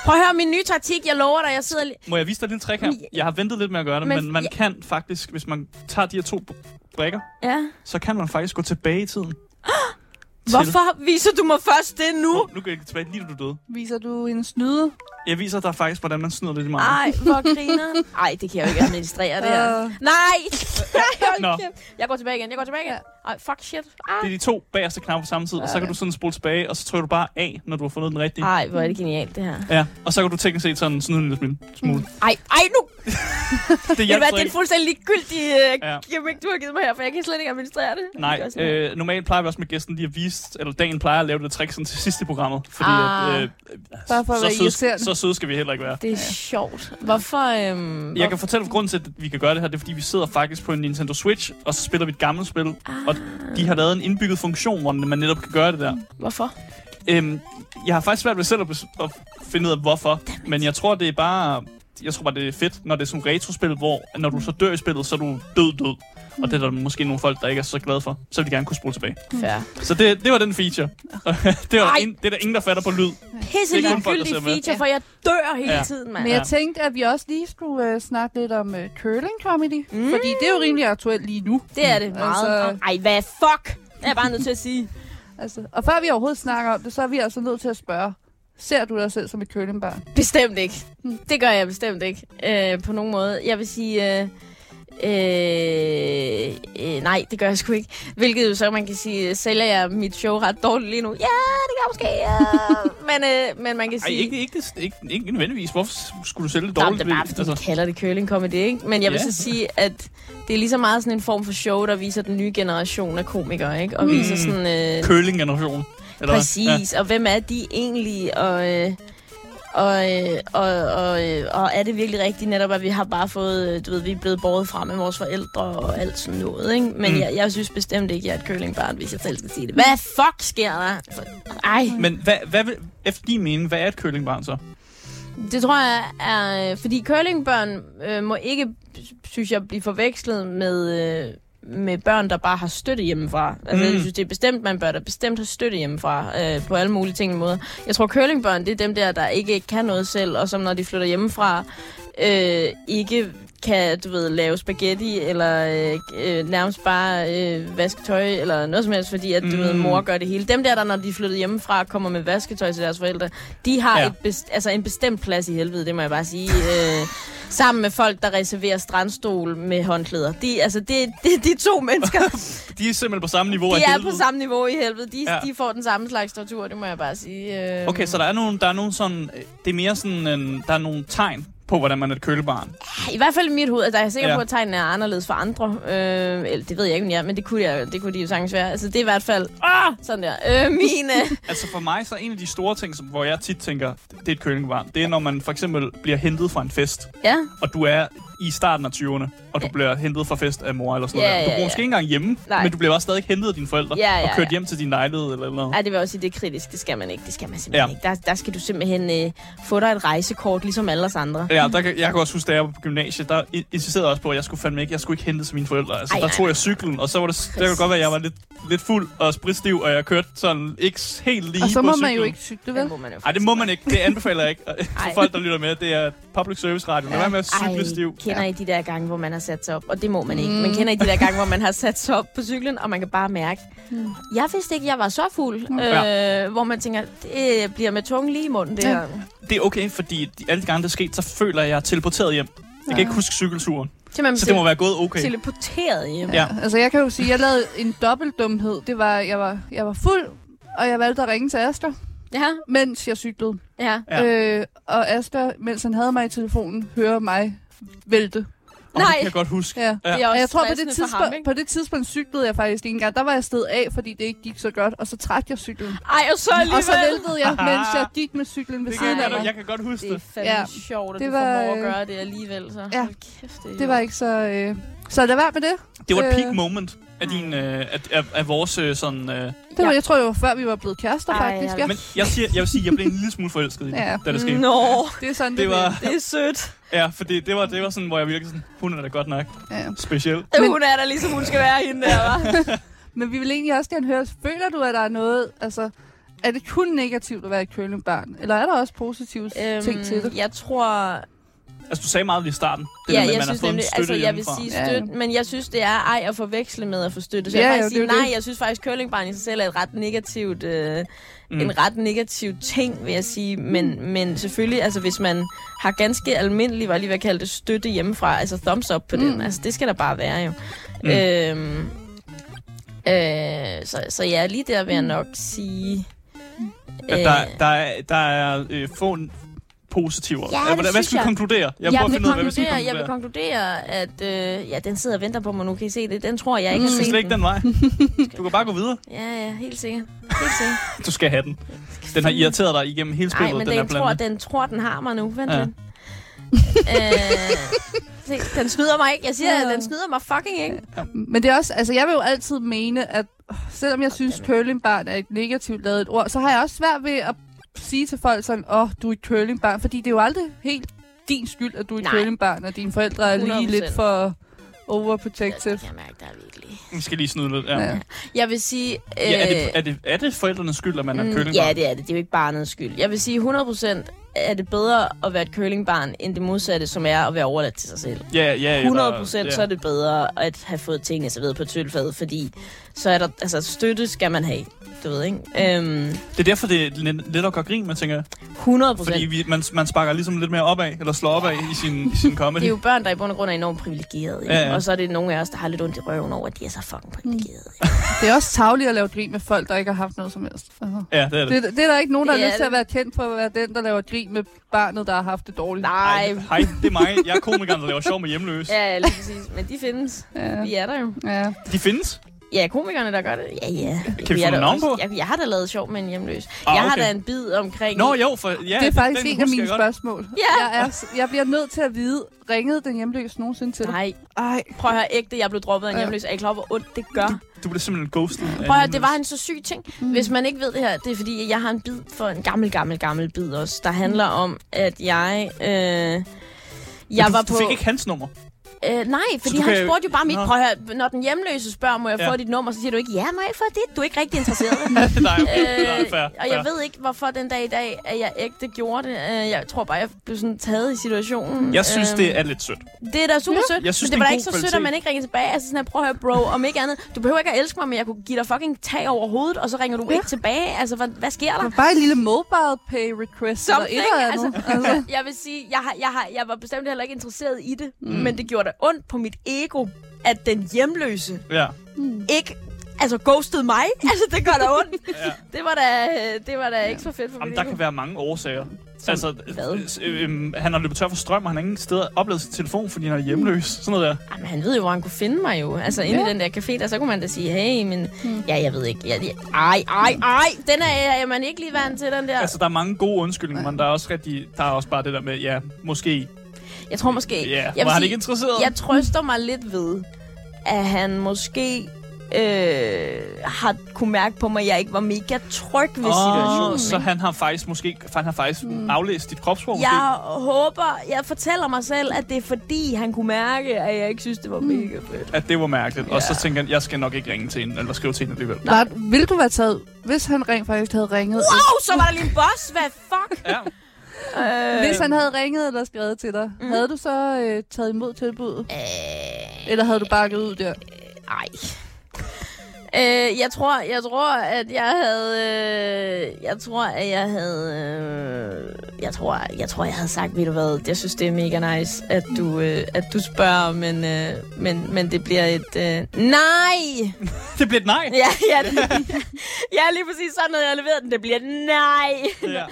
Prøv at høre min nye taktik. Jeg lover dig, jeg sidder lige... Må jeg vise dig lille trick her? Jeg har ventet lidt med at gøre det, men, Men- men man ja. kan faktisk, hvis man tager de her to brikker, Ja. så kan man faktisk gå tilbage i tiden. Til- Hvorfor viser du mig først det nu? Nu, nu går jeg tilbage, lige da du døde. Viser du en snyde? Jeg viser dig faktisk, hvordan man snyder lidt i meget. Ej, hvor griner. Ej, det kan jeg jo ikke administrere, det her. Øh. Nej! Nå. Jeg går tilbage igen, jeg går tilbage igen. Ej, fuck shit. Det Ej. er de to bagerste knapper på samme tid, og så kan du sådan spole tilbage, og så trykker du bare af, når du har fundet den rigtige. Ej, hvor er det genialt, det her. Ja, og så kan du teknisk set sådan snyde en lille smule- smule. Ej, ej nu! Det hjælper det er en fuldstændig ligegyldig uh, Ja. ja. gimmick, du har givet mig her, for jeg kan slet ikke administrere det. Nej, Det øh, normalt plejer vi også med gæsten lige at vise, eller dagen plejer at lave det trick sådan til sidst i programmet. Fordi Ah. at, øh, Bare for at så, søde, så søde skal vi heller ikke være. Det er sjovt. Hvorfor... Øhm, Jeg kan fortælle, grunden til, at vi kan gøre det her, det er, fordi vi sidder faktisk på en Nintendo Switch, og så spiller vi et gammelt spil, og de har lavet en indbygget funktion, hvor man netop kan gøre det der. Hvorfor? Øhm, jeg har faktisk svært ved selv at, at finde ud af, hvorfor, men jeg tror, det er bare... Jeg tror bare, det er fedt, når det er sådan et retrospil, hvor når du så dør i spillet, så er du død død. Og det er der måske nogle folk, der ikke er så glade for. Så vil de gerne kunne spole tilbage. Fair. Så det, det var den feature. det, var Ej. in, det er der ingen, der fatter på lyd. Pisse ligegyldig feature, for jeg dør hele Ja. tiden, mand. Men jeg tænkte, at vi også lige skulle uh, snakke lidt om uh, curling comedy. Mm. Fordi det er jo rimelig aktuelt lige nu. Det er det meget. Altså- Ej, hvad fuck? Det er jeg bare nødt til at sige. Altså, og før vi overhovedet snakker om det, så er vi altså nødt til at spørge. Ser du dig selv som et curlingbarn? Bestemt ikke. Det gør jeg bestemt ikke. Øh, på nogen måde. Jeg vil sige... Øh, øh, øh, nej, det gør jeg sgu ikke. Hvilket jo så, man kan sige, sælger jeg mit show ret dårligt lige nu. Ja, det gør jeg måske. Ja. men, øh, men man kan Ej, sige... ikke, ikke, ikke, ikke nødvendigvis. Hvorfor skulle du sælge det dårligt? det er bare, fordi altså. kalder det curling comedy, ikke? Men jeg vil Ja. så sige, at det er lige så meget sådan en form for show, der viser den nye generation af komikere, ikke? Og mm. viser sådan... Øh, Curling-generation. Eller? Præcis, ja. og hvem er de egentlig, og, øh, og, øh, og, og, øh, og er det virkelig rigtigt netop, at vi har bare fået, øh, du ved, vi er blevet båret frem med vores forældre og alt sådan noget, ikke? Men Mm. jeg, jeg synes bestemt ikke, at jeg er et curlingbarn, hvis jeg selv skal sige det. Hvad fuck sker der? Altså, Ej, Men hvad, hvad, vil- efter din mening, hvad er et curlingbarn så? det tror jeg er, fordi curlingbørn øh, må ikke, synes jeg, blive forvekslet med... Øh, med børn, der bare har støtte hjemmefra. Altså, Mm. mm. jeg synes, det er bestemt, man bør da bestemt have støtte hjemmefra øh, på alle mulige ting måder. Jeg tror, curlingbørn, det er dem der, der ikke kan noget selv, og som når de flytter hjemmefra, øh, ikke kan, du ved, lave spaghetti, eller øh, øh, nærmest bare øh, vaske tøj, eller noget som helst, fordi at, du Mm. ved, mor gør det hele. Dem der, der når de flytter hjemmefra, kommer med vasketøj til deres forældre, de har ja. et best, altså en bestemt plads i helvede, det må jeg bare sige. Øh, sammen med folk, der reserverer strandstol med håndklæder. De, altså, det, det er de to mennesker. De er simpelthen på samme niveau De af er helvede. på samme niveau i helvede. De, Ja. de får den samme slags tortur, det må jeg bare sige. Okay, så der er nogle, der er nogle sådan, øh, det er mere sådan, en, der er nogle tegn på, hvordan man er et kølebarn. I hvert fald i mit hoved. Altså, jeg er sikker Ja. ja. på, at tegnene er anderledes for andre. Øh, eller, det ved jeg ikke, jeg er, men det kunne, jeg, det kunne de jo sagtens være. Altså, det er i hvert fald... Ah, sådan der. Øh, mine... Altså for mig, så er en af de store ting, som, hvor jeg tit tænker, det er et kølebarn, det er, når man for eksempel bliver hentet fra en fest, ja. og du er i starten af 20'erne, og du Ja. bliver hentet fra fest af mor eller sådan Ja, noget. der. Du ja, bor ja. måske ikke engang hjemme, Nej. men du bliver også stadig hentet af dine forældre Ja, ja, og kørt ja. hjem til din lejlighed eller noget. Ej, det vil også sige, det er kritisk. Det skal man ikke. Det skal man simpelthen Ja. ikke. Der, der skal du simpelthen øh, få dig et rejsekort, ligesom alle os andre. Ja, der kan, jeg kan også huske, da jeg var på gymnasiet, der insisterede jeg også på, at jeg skulle fandme ikke, jeg skulle ikke hente til mine forældre. Altså, Ej, der nej, tog nej. jeg cyklen, og så var det, det kunne godt være, at jeg var lidt, lidt fuld og spritstiv, og jeg kørte sådan ikke helt lige Og så på må cyklen. man jo ikke cykle, vel? Det må man jo Ej, det må man ikke. Det anbefaler jeg ikke. For folk, der lytter med, det er public service radio. Lad Ja. være med at cykle stiv. kender I de der gange, hvor man har sat sig op? Og det må man ikke. Men kender I de der gange, hvor man har sat sig op på cyklen, og man kan bare mærke, jeg vidste ikke, jeg var så fuld. Øh, hvor man tænker, det bliver med tungen lige i munden, det Ja. her. Det er okay, fordi de, alle de gange, det er sket, så føler jeg, jeg er teleporteret hjem. Jeg kan ikke huske cykelturen. Simpelthen Så det må være gået okay. teleporteret hjem. Ja. Altså, jeg kan jo sige, at jeg lavede en dobbeltdumhed. Det var, jeg var, jeg var fuld, og jeg valgte at ringe til Asger, Ja, mens jeg cyklede. ja. Ja. Øh, og Asger, mens han havde mig i telefonen, hører mig vælte. Og Nej. det kan jeg godt huske. Ja. Ja. Det er Og også jeg tror, på det, tidspunkt, ham, ikke? på det tidspunkt cyklede jeg faktisk ikke engang. Der var jeg sted af, fordi det ikke gik så godt, og så trak jeg cyklen. Ej, og så alligevel. Og så væltede jeg, mens jeg gik med cyklen ved Det siden kan, af jeg, mig. jeg kan godt huske Det er det. fandme Ja. sjovt, at Det du var, formår at gøre det alligevel. Så. ja. Kæft, det, er Det var ikke så... Øh... Så lad være med det. Det var et Øh. peak moment af, din, øh, af, af, af vores øh, sådan... Øh, det var, Ja. Jeg tror, det var før vi var blevet kærester, Ej, faktisk. jeg- Ja. men jeg, siger, jeg vil sige, at jeg blev en lille smule forelsket i det, Ja. da det skete. Nå, Det er sådan, det, Det var, det er sødt. ja, fordi det var, det var sådan, hvor jeg virkelig sådan, hun er da godt nok. Ja. speciel. Men- Hun er der ligesom hun skal være hende der, var. Men vi vil egentlig også gerne høre, føler du, at der er noget... Altså, er det kun negativt at være et curlingbarn? Eller er der også positive øhm, ting til det? Jeg tror... Altså, du sagde meget lige i starten. Det ja, der med, at jeg man har synes fået en nemlig, støtte altså, jeg vil sige Ja. støtte, men jeg synes, det er ej at forveksle med at få støtte. Så Ja, jeg vil jo, faktisk er sige jo nej, det. jeg synes faktisk, curlingbarn i sig selv er et ret negativt, øh, Mm. en ret negativ ting, vil jeg sige. Men, men selvfølgelig, altså hvis man har ganske almindelig, var lige ved at kalde det, støtte hjemmefra, altså thumbs up på mm. den, altså det skal der bare være jo. Mm. Øhm, øh, så, så ja, lige der vil jeg nok sige... Ja, øh, der, der er, der er øh, få en positiver. Ja, det Hvad, hvad skal vi jeg. konkludere? Jeg Jeg, prøver at vil finde ud hvad vi skal konkludere, jeg vil konkludere. at øh, ja, den sidder og venter på mig nu. Kan I se det? Den tror jeg ikke Mm. har Du skal set ikke den vej. Du kan bare gå videre. Ja, ja, helt sikkert. Helt sikkert. Du skal have den. Den har irriteret dig igennem hele spillet, Nej, men den den tror, den tror, den har mig nu. Vent Ja. lidt. øh, den snyder mig ikke. Jeg siger, Ja. at den snyder mig fucking ikke. Men det er også, altså jeg vil jo altid mene, at selvom jeg synes, curlingbarn er et negativt lavet ord, så har jeg også svært ved at sige til folk sådan, åh, oh, du er et curlingbarn, fordi det er jo aldrig helt din skyld, at du er et curlingbarn, og dine forældre er lige 100%. lidt for Det overprotective. kan jeg mærke, der er virkelig. Vi skal lige snyde lidt. Ja. Ja. Ja. Jeg vil sige... Øh, Ja, er, det, er, det, er det forældrenes skyld, at man er mm, curlingbarn? Ja, det er det. Det er jo ikke barnets skyld. Jeg vil sige, 100% er det bedre at være et curlingbarn, end det modsatte, som er at være overladt til sig selv. Ja, ja, 100 eller- procent, ja. så er det bedre at have fået tingene serveret på et sølvfad, fordi så er der, altså støtte skal man have, du ved, ikke? Øhm, Det er derfor, det er lidt, at gøre grin med, tænker jeg. 100 procent. Fordi vi, man, man sparker ligesom lidt mere opad, eller slår opad i sin, i sin comedy. Det er jo børn, der i bund og grund er enormt privilegerede. Ja, Ja. Og så er det nogle af os, der har lidt ondt i røven over, at de er så fucking privilegerede. Det er også tavligt at lave grin med folk, der ikke har haft noget som helst. Altså. Ja, det er det. Det, det er der ikke nogen, der har er lyst til at være kendt for at være den, der laver grin med barnet, der har haft det dårligt. Nej. Ej, hej, det er mig. Jeg er komikeren, der laver sjov med hjemløse. Ja, lige præcis. Men de findes. Ja. Vi er der jo. Ja. De findes. Ja, komikerne, der gør det. Ja, ja. Kan vi få der nogle navn på? Jeg, jeg har da lavet sjov med en hjemløs. Ah, jeg har da en bid omkring... Nå, jo, for ja, Det er faktisk den en af mine spørgsmål. Ja. Jeg, er, jeg bliver nødt til at vide, ringede den hjemløse nogensinde til dig? Nej, Ej. prøv at høre ægte, jeg blev droppet af en Ja. hjemløs. Er I klar hvor ondt det gør? Du blev simpelthen ghostet. Prøv at høre, det hjemløs. var en så syg ting. Mm. Hvis man ikke ved det her, det er fordi, jeg har en bid for en gammel, gammel, gammel bid også, der handler om, at jeg... Øh, jeg du, var du på... fik ikke hans nummer. Øh, nej, fordi han kan- spurgte jo bare mit. Prøv at høre, når den hjemløse spørger, må jeg Ja. få dit nummer, så siger du ikke, ja, må jeg få det? Du er ikke rigtig interesseret. Nej, okay. Øh, øh, fair, og jeg ved ikke, hvorfor den dag i dag, at jeg ægte gjorde det. Øh, Jeg tror bare, jeg blev sådan taget i situationen. Jeg synes, Øhm, det er lidt sødt. Det er da super sødt, Jeg synes, men det det er var da ikke så god sødt, at kvalitet. man ikke ringer tilbage. Altså sådan her, prøv at høre, bro, om ikke andet. Du behøver ikke at elske mig, men jeg kunne give dig fucking tag over hovedet, og så ringer du Ja. ikke tilbage. Altså, hvad, hvad sker der? Det var bare en lille mobile pay request eller Something, et eller andet. altså, Altså. jeg vil sige, jeg, har, jeg, har, jeg var bestemt heller ikke interesseret i det, mm. men det gjorde da ondt på mit ego, at den hjemløse Ja. ikke altså ghostede mig. Altså, det gør da ondt. ja. Det var da, det var da ikke så fedt for Jamen, mit der ego. kan være mange årsager. Som altså, hvad? øh, øh, han har løbet tør for strøm, og han har ingen steder oplevet sin telefon, fordi han er hjemløs. Sådan noget der. Jamen, han ved jo, hvor han kunne finde mig jo. Altså, inde Ja. i den der café, der, så kunne man da sige, hey, men... Ja, jeg ved ikke. Ja, ja, ej, ej, ej. Den er, er man ikke lige vant til, den der. Altså, der er mange gode undskyldninger, men der er også rigtig, der er også bare det der med, ja, måske Jeg tror måske... Ja, jeg var han sige, ikke interesseret? Jeg trøster mig lidt ved, at han måske øh, har kunne mærke på mig, at jeg ikke var mega tryg ved situationen. Oh, så ikke? han har faktisk måske han har faktisk mm. aflæst dit kropssprog måske. Jeg håber, jeg fortæller mig selv, at det er fordi, han kunne mærke, at jeg ikke synes, det var mega fedt. At det var mærkeligt. Ja. Og så tænker han, jeg skal nok ikke ringe til hende, eller skrive til hende alligevel. Var, vil du være taget, hvis han rent faktisk havde ringet? Wow, så var der lige en boss. Hvad fuck? Ja. Øh, Hvis han havde ringet eller skrevet til dig, mm. havde du så øh, taget imod tilbuddet? Øh, Eller havde du bakket ud der? Ej. Øh, jeg tror, jeg tror, at jeg havde, øh, jeg tror, at jeg havde, øh, jeg tror, jeg tror, jeg havde sagt, ved du hvad, jeg synes, det er mega nice, at du, øh, at du spørger, men, øh, men, men det bliver et, øh, nej! Det blev et nej. Ja, ja, det, ja, lige præcis sådan havde jeg leveret den, det bliver et nej! Ja.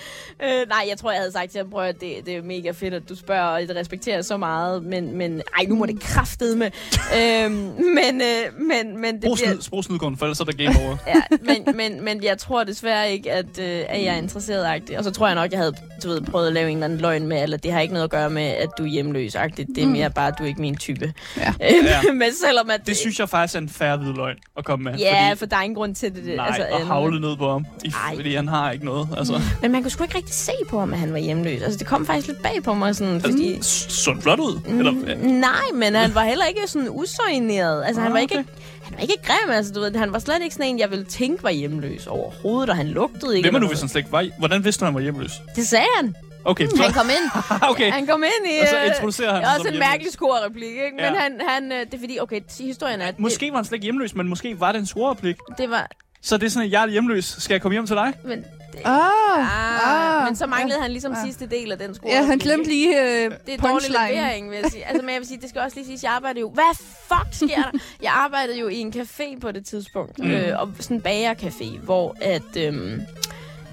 Øh, nej, jeg tror, jeg havde sagt til ham, prøv at det, det er mega fedt, at du spørger, og det respekterer så meget, men, men ej, nu må det kraftede med. øhm, men, øh, men, men det Brug, bliver... brug for ellers er der game over. Ja, men, men, men jeg tror desværre ikke, at, øh, at jeg er interesseret -agtig. Og så tror jeg nok, jeg havde du ved, prøvet at lave en eller anden løgn med, eller det har ikke noget at gøre med, at du er hjemløs -agtigt. Det er Mm. mere bare, at du er ikke min type. Ja. Øh, Ja. men selvom at... Det synes jeg faktisk er en færre hvid løgn at komme med. Ja, fordi, for der er ingen grund til det. det nej, altså, og andet. havle ned på ham. I, fordi han har ikke noget. Altså, Men man kunne sgu ikke rigtig se på ham, at han var hjemløs. Altså, det kom faktisk lidt bag på mig, sådan, fordi... fordi... Sundt flot ud. Eller, Mm, nej, men han var heller ikke sådan usøjneret. Altså, han Ah, var ikke... okay. Han var ikke grim, altså du ved, han var slet ikke sådan en, jeg ville tænke var hjemløs overhovedet, og han lugtede ikke. Hvem er eller du, hvis han slet ikke var? Hvordan vidste du, han var hjemløs? Det sagde han. Okay, Han kom ind. okay. Han kom ind i... Og så øh, introducerer han det også en hjemløs. mærkelig skorreplik, ikke? Men Ja. han, han, øh, det er fordi, okay, historien er, at Måske var han slet ikke hjemløs, men måske var det en scoreplik. det, det var... Så det er sådan, at jeg er hjemløs. Skal jeg komme hjem til dig? Men, det, Ah, ah, men så manglede ja. han ligesom Ja. sidste del af den skoreplik. Ja, han glemte lige øh, Det er dårlig levering, vil jeg sige. Altså, men jeg vil sige, det skal også lige sige, jeg arbejdede jo... Hvad fuck sker der? Jeg arbejdede jo i en café på det tidspunkt. Mm. Øh, og sådan en bagercafé, hvor at... Øhm,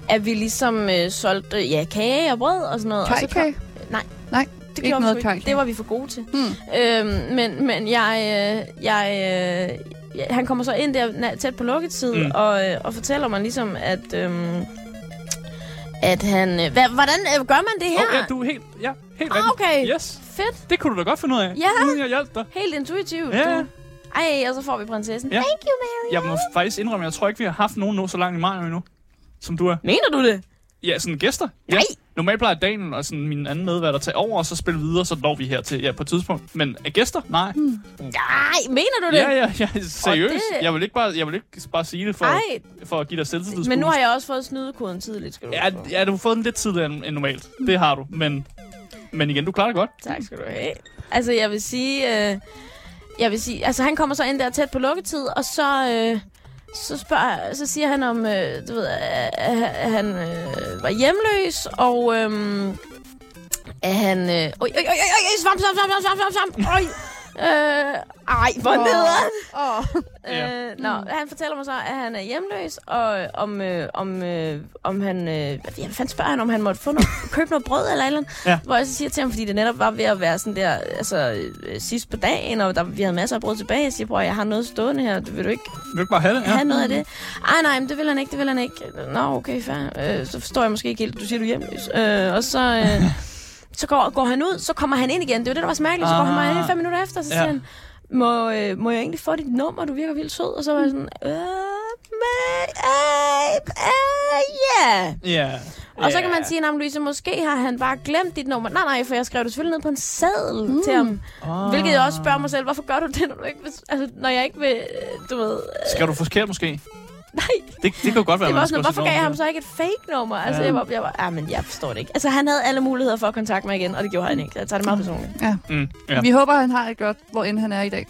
at vi ligesom øh, solgte ja, kage og brød og sådan noget. og så Kajkage? Nej. Nej, Det Ikke noget. Det var vi for gode til. Hmm. Øhm, men, men jeg, øh, jeg, øh, jeg, han kommer så ind der tæt på lukketid, Mm. og, øh, og fortæller mig ligesom, at, øhm, at han... Øh, hva, hvordan øh, gør man det her? Ja, du er helt, ja, helt Ah, okay. Yes, Fedt. det kunne du da godt finde ud af. Ja. Uden jeg hjalp dig. Helt intuitivt. Ja, du. Ej, og så får vi prinsessen. Ja. Thank you, Mary. Jeg må faktisk indrømme, jeg tror ikke, vi har haft nogen nå så langt i maj endnu, som du er. Mener du det? Ja, sådan gæster. Ja. Nej. Normalt plejer Daniel og sådan min anden medvært at tage over, og så spille videre, så når vi her til ja, på et tidspunkt. Men er gæster? Nej. Mm. Nej, mener du det? Ja, ja, ja, seriøst. det- Jeg vil ikke bare, jeg vil ikke bare sige det for, Ej, for at give dig selvtillidsboost. men nu har jeg også fået snydekoden tidligt, skal du Ja, på. ja, du har fået den lidt tidligere end, end normalt. Det har du, men, men igen, du klarer det godt. Tak skal du have. Altså, jeg vil sige... Øh, jeg vil sige... Altså, han kommer så ind der tæt på lukketid, og så... Øh, så, spørger, så siger han om, øh, du ved, at, at han øh, var hjemløs, og øh, at han... Øh, oj, oj, oj, oj, oj, svamp, svamp, svamp, svamp, svamp, svamp, oj. Øh, ej, hvor Åh. nederen. Ja. Øh, nå, han fortæller mig så, at han er hjemløs, og om, øh, om, øh, om han... Øh, hvad fanden spørger han, om han måtte få noget, købe noget brød eller eller andet. Ja. Hvor jeg så siger til ham, fordi det netop var ved at være sådan der, altså øh, sidst på dagen, og der, vi havde masser af brød tilbage. Jeg siger, bror, jeg har noget stående her, vil du ikke Vil du ikke bare have det? ja. have noget af det? Ej, nej, men det vil han ikke, det vil han ikke. Nå, okay, fair. Øh, så forstår jeg måske ikke helt, du siger, du er hjemløs. Øh, og så... Øh, så går, går han ud, så kommer han ind igen. Det var det, der var så mærkeligt. Så går han Ah. mig ind fem minutter efter, så Ja. siger han, må, øh, må jeg egentlig få dit nummer? Du virker vildt sød. Og så var jeg sådan, øh, men, øh, øh, ja. Ja. Og så kan man sige, at Louise, måske har han bare glemt dit nummer. Nej, nej, for jeg skrev det selvfølgelig ned på en seddel mm. til ham. Oh. Hvilket jeg også spørger mig selv, hvorfor gør du det, når, du ikke vil, altså, når jeg ikke vil, øh, du ved... Skal du forkert måske? Nej, Det, det kan jo godt være, det var man sådan, hvorfor gav jeg ham så ikke et fake nummer? Altså, Ja. ja. jeg var, jeg var, ja, men jeg forstår det ikke. Altså, han havde alle muligheder for at kontakte mig igen, og det gjorde han ikke. Jeg tager det meget personligt. Mm, ja. Vi håber, han har det godt, hvor end han er i dag.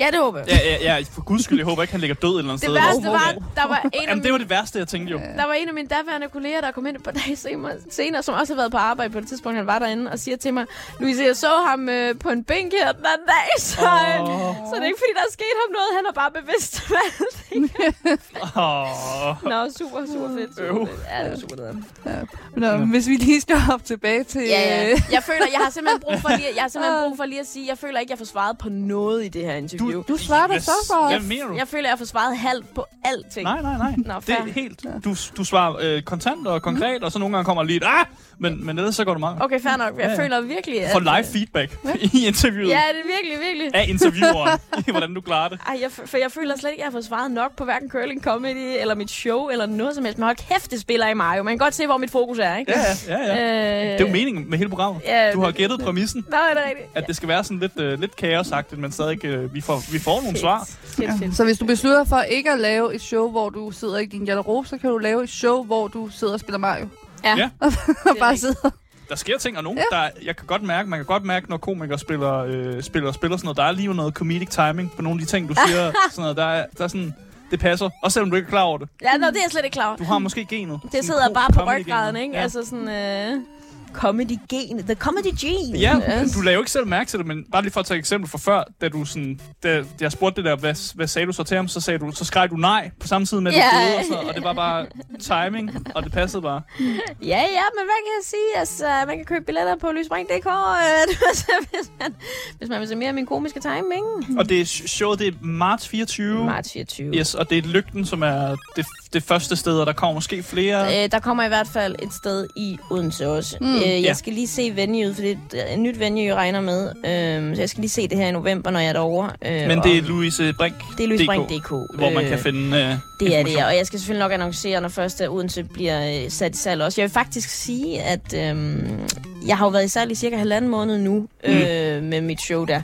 Ja, det håber jeg. Ja, ja, ja, for guds skyld, jeg håber ikke, han ligger død et eller andet Det sted. værste var, der var en Jamen, det var det værste, jeg tænkte jo. Der var en af mine daværende kolleger, der kom ind par dage senere, senere, som også har været på arbejde på det tidspunkt, han var derinde, og siger til mig, Louise, jeg så ham øh, på en bænk her den anden dag, så, øh, Åh. så det er ikke fordi, der er sket ham noget, han har bare bevidst valgt. Åh. Nå, super, super fedt. Super fedt. Ja, det var super nederen. Nå, hvis vi lige skal hoppe tilbage til... Ja, ja. øh, Jeg føler, jeg har simpelthen brug for lige, jeg har simpelthen brug for lige at sige, jeg føler ikke, jeg får svaret på noget i det her interview. Du, Du svarer da Hvad- så for Hvad os. mener du? Jeg føler, jeg har fået svaret halvt på alting. Nej, nej, nej. Nå, det fair. er helt... Du, du svarer øh, kontant og konkret, og så nogle gange kommer lige et ah! Men, men ellers så går det meget. Okay, fair nok. Jeg Ja, ja. føler virkelig, at... For live feedback i interviewet Ja, det er virkelig, virkelig. af intervieweren, i hvordan du klarer det. Ej, jeg, for jeg føler slet ikke, at jeg har fået svaret nok på hverken curling comedy, eller mit show, eller noget som helst. Men hold kæft, det spiller i mig. Man kan godt se, hvor mit fokus er, ikke? Ja, ja, ja. ja. Øh, Det er jo meningen med hele programmet. Ja, Du har gættet præmissen, Nå, er det rigtigt? at det skal være sådan lidt, øh, lidt kaosagtigt, men stadig øh, vi, får, vi får nogle svar. Shit. Så hvis du beslutter for ikke at lave et show, hvor du sidder i din garderobe, så kan du lave et show, hvor du sidder og spiller Mario. Ja. Ja. og bare sidder. Der sker ting, og nogen, ja. der, jeg kan godt mærke, man kan godt mærke, når komikere spiller, øh, spiller, spiller sådan noget, der er lige noget comedic timing på nogle af de ting, du siger. sådan noget, der er, der er sådan, det passer. Også selvom du ikke er klar over det. Ja, nå, det er jeg slet ikke klar over. Du har måske genet. Det sidder bare på ryggraden, ikke? Ja. Altså sådan... Øh, comedy gen. The comedy gene. Ja, Yes. du lagde jo ikke selv mærke til det, men bare lige for at tage et eksempel fra før, da du sådan, da jeg spurgte det der, hvad, hvad sagde du så til ham, så sagde du, så skreg du nej på samme tid med, at du Ja. og, så, og det var bare timing, og det passede bare. Ja, ja, men hvad kan jeg sige? Altså, man kan købe billetter på lysspring.dk, øh, hvis, man, hvis man vil se mere af min komiske timing. Og det er showet, det er marts 24. Marts 24. Yes, og det er Lygten, som er det, det første sted, og der kommer måske flere. Øh, der kommer i hvert fald et sted i Odense også. Mm, øh, jeg ja. skal lige se venueet, for det er et nyt venue, jeg regner med. Øh, så jeg skal lige se det her i november, når jeg er derovre. Øh, Men det er Louise Brink, det er lysspring.dk. hvor man kan finde øh, Det er det, ja. og jeg skal selvfølgelig nok annoncere, når først at Odense bliver øh, sat i salg også. Jeg vil faktisk sige, at øhm, jeg har jo været i salg i cirka halvanden måned nu øh, med mit show der.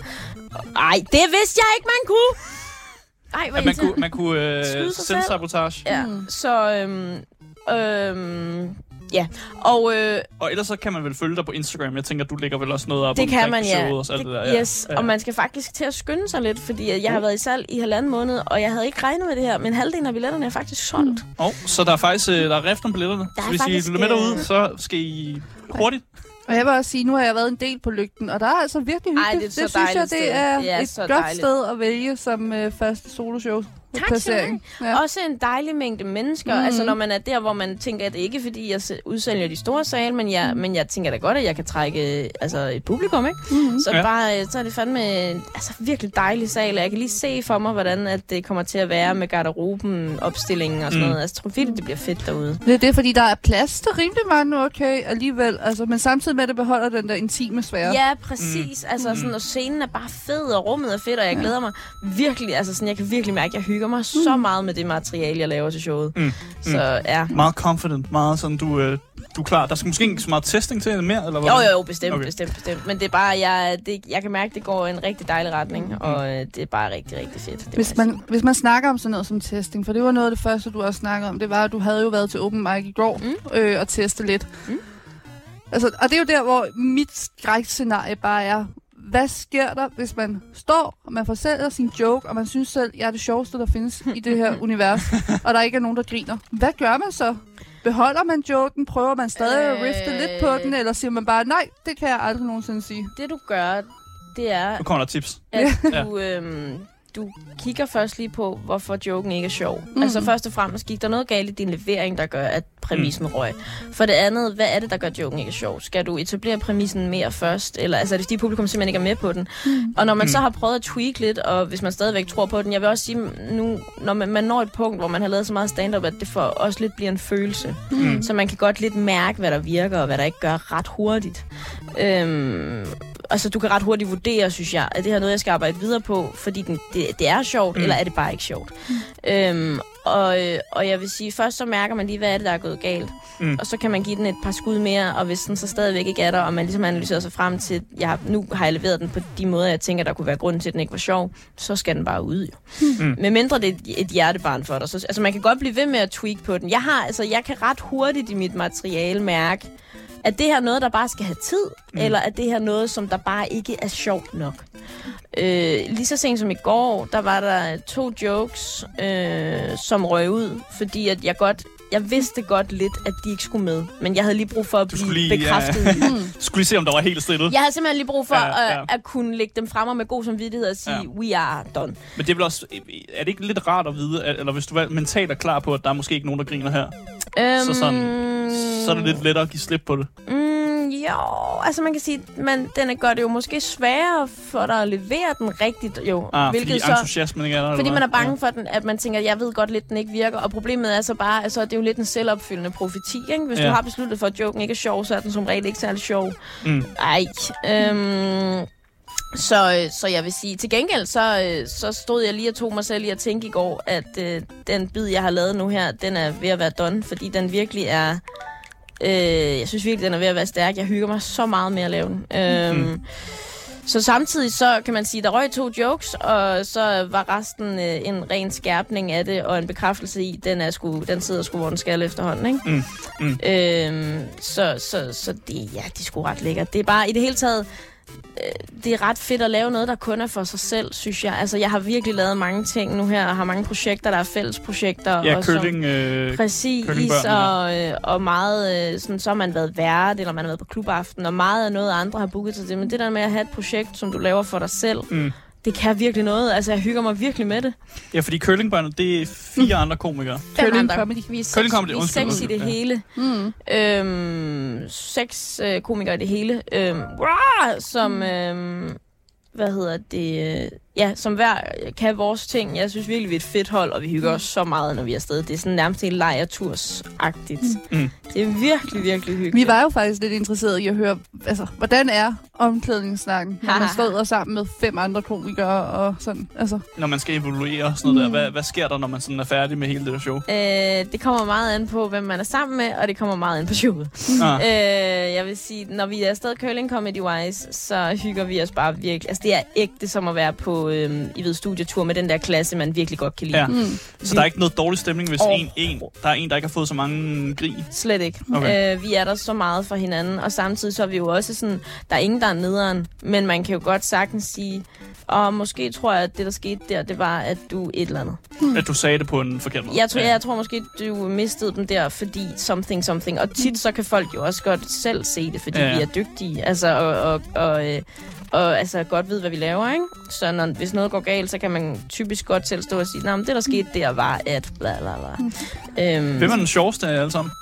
Ej, det vidste jeg ikke, man kunne! Ej, hvor At man kunne, man kunne øh, selv. selvsabotage. Ja, så... Øhm, øhm, ja, og øh, Og ellers så kan man vel følge dig på Instagram. Jeg tænker, du lægger vel også noget op det kan man, ja. og alt det, der. Yes, og man skal faktisk til at skynde sig lidt, fordi jeg har været i salg i halvanden måned, og jeg havde ikke regnet med det her, men halvdelen af billetterne er faktisk solgt. Oh, så der er faktisk øh, der er rift om billetterne. Der så hvis faktisk, I lytter med øh, derude, så skal I hurtigt. Og jeg vil også sige, nu har jeg været en del på lygten, og der er altså virkelig Ej, hyggeligt. det er så synes jeg, det er Det er et godt dejligt. sted at vælge som øh, første soloshow. Tak placering. Ja. Også en dejlig mængde mennesker. Mm. Altså når man er der, hvor man tænker, at det ikke er fordi, jeg udsælger de store sale, men jeg, mm. men jeg tænker da godt, at jeg kan trække øh, altså et publikum, ikke? Mm-hmm. Så, Ja. ja. bare, øh, så er det fandme altså, virkelig dejlig sal. og Jeg kan lige se for mig, hvordan at det kommer til at være med garderoben, opstillingen og sådan Mm. noget. Altså, jeg tror virkelig, det bliver fedt derude. Det er det, fordi der er plads til rimelig mange, okay, alligevel. Altså, men samtidig med, at det beholder den der intime sfære. Ja, præcis. Mm. Altså, sådan, og scenen er bare fed, og rummet er fedt, og jeg glæder mig virkelig. Altså, sådan, jeg kan virkelig mærke, at jeg hygger mig mm. så meget med det materiale, jeg laver til showet. Mm. Så ja. Meget confident, meget sådan, du, øh, du er klar. Der skal måske ikke så meget testing til mere, eller hvad? Jo, jo, jo, bestemt, Okay. bestemt, bestemt. Men det er bare, jeg, det, jeg kan mærke, at det går i en rigtig dejlig retning, og øh, det er bare rigtig, rigtig fedt. Det Hvis man, hvis man snakker om sådan noget som testing, for det var noget af det første, du også snakkede om, det var, at du havde jo været til open mic i går Mm. øh, og teste lidt. Mm. Altså, og det er jo der, hvor mit skrækscenarie bare er, hvad sker der, hvis man står, og man forsælger sin joke, og man synes selv, jeg er det sjoveste, der findes i det her univers, og der ikke er nogen, der griner. Hvad gør man så? Beholder man joken? Prøver man stadig at rifte Øh. lidt på den? Eller siger man bare, nej, det kan jeg aldrig nogensinde sige. Det du gør, det er, Nu kommer der tips. at Ja. du, øhm, du kigger først lige på, hvorfor joken ikke er sjov. Mm. Altså først og fremmest gik der noget galt i din levering, der gør, at præmissen mm. røg. For det andet, hvad er det, der gør, joken ikke er sjov? Skal du etablere præmissen mere først? Eller altså, er det fordi publikum simpelthen ikke er med på den? Mm. Og når man mm. så har prøvet at tweak lidt, og hvis man stadigvæk tror på den, jeg vil også sige, nu, når man, man når et punkt, hvor man har lavet så meget stand-up, at det for også lidt bliver en følelse. Mm. Så man kan godt lidt mærke, hvad der virker, og hvad der ikke gør ret hurtigt. Øhm, altså, du kan ret hurtigt vurdere, synes jeg, at det her er noget, jeg skal arbejde videre på, fordi den, det, det er sjovt, mm. eller er det bare ikke sjovt. Mm. Øhm, og, og jeg vil sige, først så mærker man lige, hvad er det, der er gået galt. Mm. Og så kan man give den et par skud mere, og hvis den så stadigvæk ikke er der, og man ligesom analyserer sig frem til, jeg nu har jeg leveret den på de måder, jeg tænker, der kunne være grunden til, at den ikke var sjov, så skal den bare ud, jo. Mm. Med mindre det er et, et hjertebarn for dig. Så, altså, man kan godt blive ved med at tweak på den. Jeg, har, altså, jeg kan ret hurtigt i mit materiale mærke, at det her er noget, der bare skal have tid, mm. eller er det her noget, som der bare ikke er sjovt nok. Øh, lige så sent som i går, der var der to jokes, øh, som røg ud, fordi at jeg godt, jeg vidste godt lidt, at de ikke skulle med. Men jeg havde lige brug for at blive skulle lige, ja. bekræftet. det. Du skulle lige se, om der var helt stille. Jeg havde simpelthen lige brug for Ja, ja, ja. At, at kunne lægge dem frem og med god samvittighed og sige, Ja. ja. we are done. Men det er vel også, er det ikke lidt rart at vide, at, eller hvis du er mentalt er klar på, at der er måske ikke nogen, der griner her, Øhm, Så sådan- så er det lidt lettere at give slip på det. Mm, jo, altså man kan sige, man, den gør det jo måske sværere for dig at levere den rigtigt, jo. Ah, fordi entusiasmen ikke er der, Fordi man er bange for, den, at man tænker, jeg ved godt lidt, den ikke virker. Og problemet er så bare, altså, det er jo lidt en selvopfyldende profeti. Ikke? Hvis ja. Ja. du har besluttet for, at joken ikke er sjov, så er den som regel ikke særlig sjov. Mm. Ej. Øhm, så, så jeg vil sige, til gengæld, så, øh, så stod jeg lige og tog mig selv i at tænke i går, at øh, den bid, jeg har lavet nu her, den er ved at være done, fordi den virkelig er... Øh, jeg synes virkelig, den er ved at være stærk. Jeg hygger mig så meget med at lave den. Øhm, Mhm. Så samtidig så kan man sige, der røg to jokes, og så var resten øh, en ren skærpning af det, og en bekræftelse i, den, er sgu, den sidder sgu, hvor den skal efterhånden. Ikke? Mm, mm. Øhm, så så, så det, ja, det er sgu ret lækkert. Det er bare i det hele taget, øh, det er ret fedt at lave noget, der kun er for sig selv, synes jeg. Altså, jeg har virkelig lavet mange ting nu her, og har mange projekter, der er fælles projekter. Ja, og som- curling. Øh, Præcis, og, øh, og meget, øh, sådan, så har man været vært, eller man har været på klubaften, og meget af noget, andre har booket sig til. Men det der med at have et projekt, som du laver for dig selv, mm. Det kan virkelig noget. Altså, jeg hygger mig virkelig med det. Ja, fordi curlingbørnene, det er fire andre komikere. Curling andre. comedy. Vi er seks, comedy, vi er undskyld, seks i det ja. hele. Mm. Øhm, seks øh, komikere i det hele. Øhm, rah, som, øhm, hvad hedder det, øh, ja, som hver kan vores ting. Jeg synes virkelig, vi er et fedt hold, og vi hygger os så meget, når vi er afsted. Det er sådan nærmest helt lejerturs-agtigt. Mm. Det er virkelig, virkelig hyggeligt. Vi var jo faktisk lidt interesserede i at høre, altså, hvordan er omklædningssnakken, når man står sammen med fem andre komikere og sådan. Altså, Når man skal evaluere og sådan noget Mm. der. Hvad, hvad sker der, når man sådan er færdig med hele det show? Øh, det kommer meget an på, hvem man er sammen med, og det kommer meget an på showet. Ah. Øh, jeg vil sige, når vi er afsted curling comedy-wise, så hygger vi os bare virkelig. Altså, det er ægte som at være på, øh, I ved, studietur med den der klasse, man virkelig godt kan lide. Ja. mm. Så der er ikke noget dårlig stemning, hvis Åh. en, en, der er en, der ikke har fået så mange grin. Slet ikke. Okay. Øh, vi er der så meget for hinanden, og samtidig så er vi jo også sådan, der er ingen, der er nederen, men man kan jo godt sagtens sige, og måske tror jeg, at det, der skete der, det var, at du et eller andet. At du sagde det på en forkert måde. Jeg tror, jeg tror måske, du mistede dem der, fordi something, something. Og tit så kan folk jo også godt selv se det, fordi Ja, ja, ja. vi er dygtige. Altså, og, og, og, øh, og altså, godt ved, hvad vi laver, ikke? Så når, hvis noget går galt, så kan man typisk godt selv stå og sige, nej, men det, der skete der, var at bla bla bla. Øhm, Hvem er den sjoveste af jer alle sammen?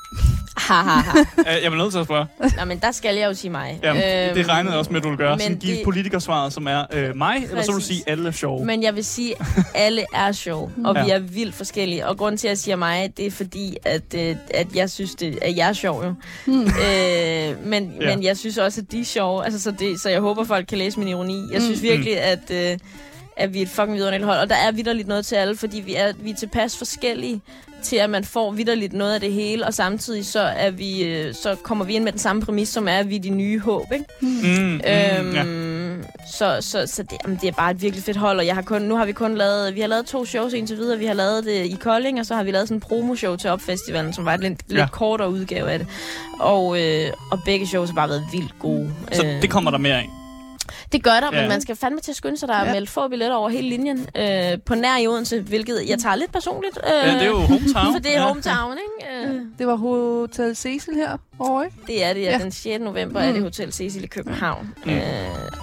Ha, ha, ha. Jeg vil nødt til at spørge. Nå, men der skal jeg jo sige mig. Jamen, Øhm, det regnede jeg også med, at du ville gøre. Sådan give det- politikersvaret, som er øh, mig, eller så vil du Præcis. sige, alle er sjove. Men jeg vil sige, at alle er sjove, og Ja. vi er vildt forskellige. Og grunden til, at jeg siger mig, det er fordi, at, øh, at jeg synes, det, at jeg er sjov jo. Mm. øh, men, Ja. ja. men jeg synes også, at de er sjove. Altså, så, det, så jeg håber, folk kan læse min ironi. Jeg Mm. synes virkelig, at, øh, at vi er et fucking vidunderligt hold. Og der er vidderligt noget til alle, fordi vi er, vi er tilpas forskellige til, at man får vidderligt noget af det hele, og samtidig så, er vi, øh, så kommer vi ind med den samme præmis, som er, at vi er de nye håb, ikke? Mm, mm, Øhm, ja. Så, så, så det, jamen, det er bare et virkelig fedt hold, og jeg har kun, nu har vi kun lavet, vi har lavet to shows indtil videre. Vi har lavet det i Kolding, og så har vi lavet sådan en promoshow til Opfestivalen, som var et lidt, lidt Ja. kortere udgave af det. Og, øh, og begge shows har bare været vildt gode. Så Øh, det kommer der mere af. Det gør der, Ja. men man skal fandme til at skynde sig, der er Ja. meldt få billetter over hele linjen. Øh, på nær i Odense, hvilket jeg tager lidt personligt. Øh, Ja, det er jo hometown. For det er ja. hometown, ikke? Øh, Det var Hotel Cecil her ikke? det er det, ja. Ja. Den 6. november er det Mm. Hotel Cecil i København. Mm. Øh,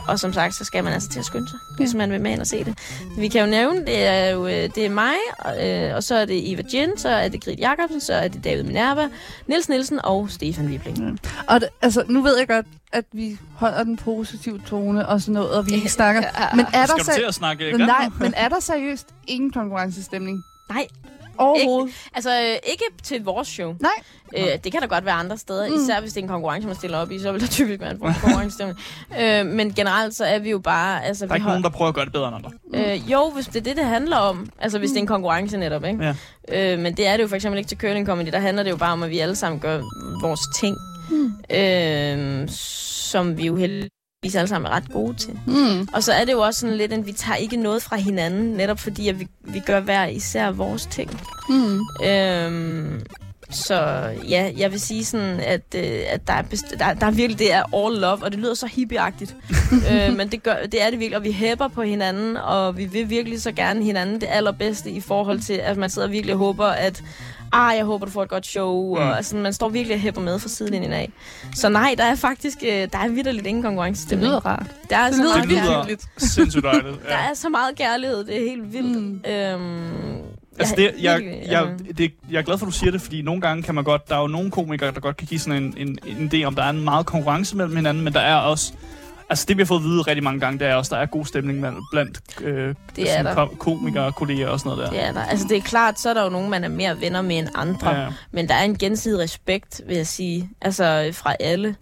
og som sagt, så skal man altså til at skynde sig, hvis man vil med ind og se det. Vi kan jo nævne, det er jo øh, det er mig, øh, og så er det Eva Jin, så er det Grit Jacobsen, så er det David Minerva, Niels Nielsen og Stefan Wibling. Og det, altså, nu ved jeg godt, at vi holder den positive tone og sådan noget, og vi ikke snakker. Men er der, Skal du til at snakke nej, men er der seriøst ingen konkurrencestemning? Nej, Overhovedet? altså øh, ikke til vores show. Nej. Øh, det kan der godt være andre steder, Mm. mm. især hvis det er en konkurrence, man stiller op i, så vil der typisk være en konkurrencestemning. øh, men generelt så er vi jo bare... Altså, Der er vi ikke nogen, der prøver at gøre det bedre end andre. Øh, jo, hvis det er det, det handler om. Altså, hvis det er en konkurrence netop, ikke? Ja. Øh, men det er det jo for eksempel ikke til curling comedy. Der handler det jo bare om, at vi alle sammen gør vores ting. Mm. Øh, som vi jo heldigvis alle sammen er ret gode til. Mm. Og så er det jo også sådan lidt, at vi tager ikke noget fra hinanden, netop fordi, at vi, vi gør hver især vores ting. Mm. Øhm, så ja, jeg vil sige sådan, at, øh, at der, er best- der, der er virkelig, det er all love, og det lyder så hippieagtigt. øh, men det, gør, det er det virkelig, og vi hæpper på hinanden, og vi vil virkelig så gerne hinanden det allerbedste i forhold til, at man sidder og virkelig håber, at ah, jeg håber, du får et godt show, Mm. og altså, man står virkelig og hæpper med fra sidelinjen af. Så nej, der er faktisk, øh, der er vidderligt ingen Det konkurrencestemning. lyder rart. Der er Det så lyder meget Det lyder sindssygt dejligt. Der Ja. er så meget kærlighed, det er helt vildt. Mm. Øhm, Altså, det, jeg, jeg, det, jeg er glad for, at du siger det, fordi nogle gange kan man godt... Der er jo nogle komikere, der godt kan give sådan en, en, en idé om, der er en meget konkurrence mellem hinanden, men der er også... Altså, det vi har fået at vide rigtig mange gange, det er også, der er god stemning blandt øh, Det er sådan der. ko- komikere og kolleger og sådan noget der. Det er der. Altså, det er klart, så er der jo nogen, man er mere venner med end andre. Ja. Men der er en gensidig respekt, vil jeg sige. Altså, fra alle.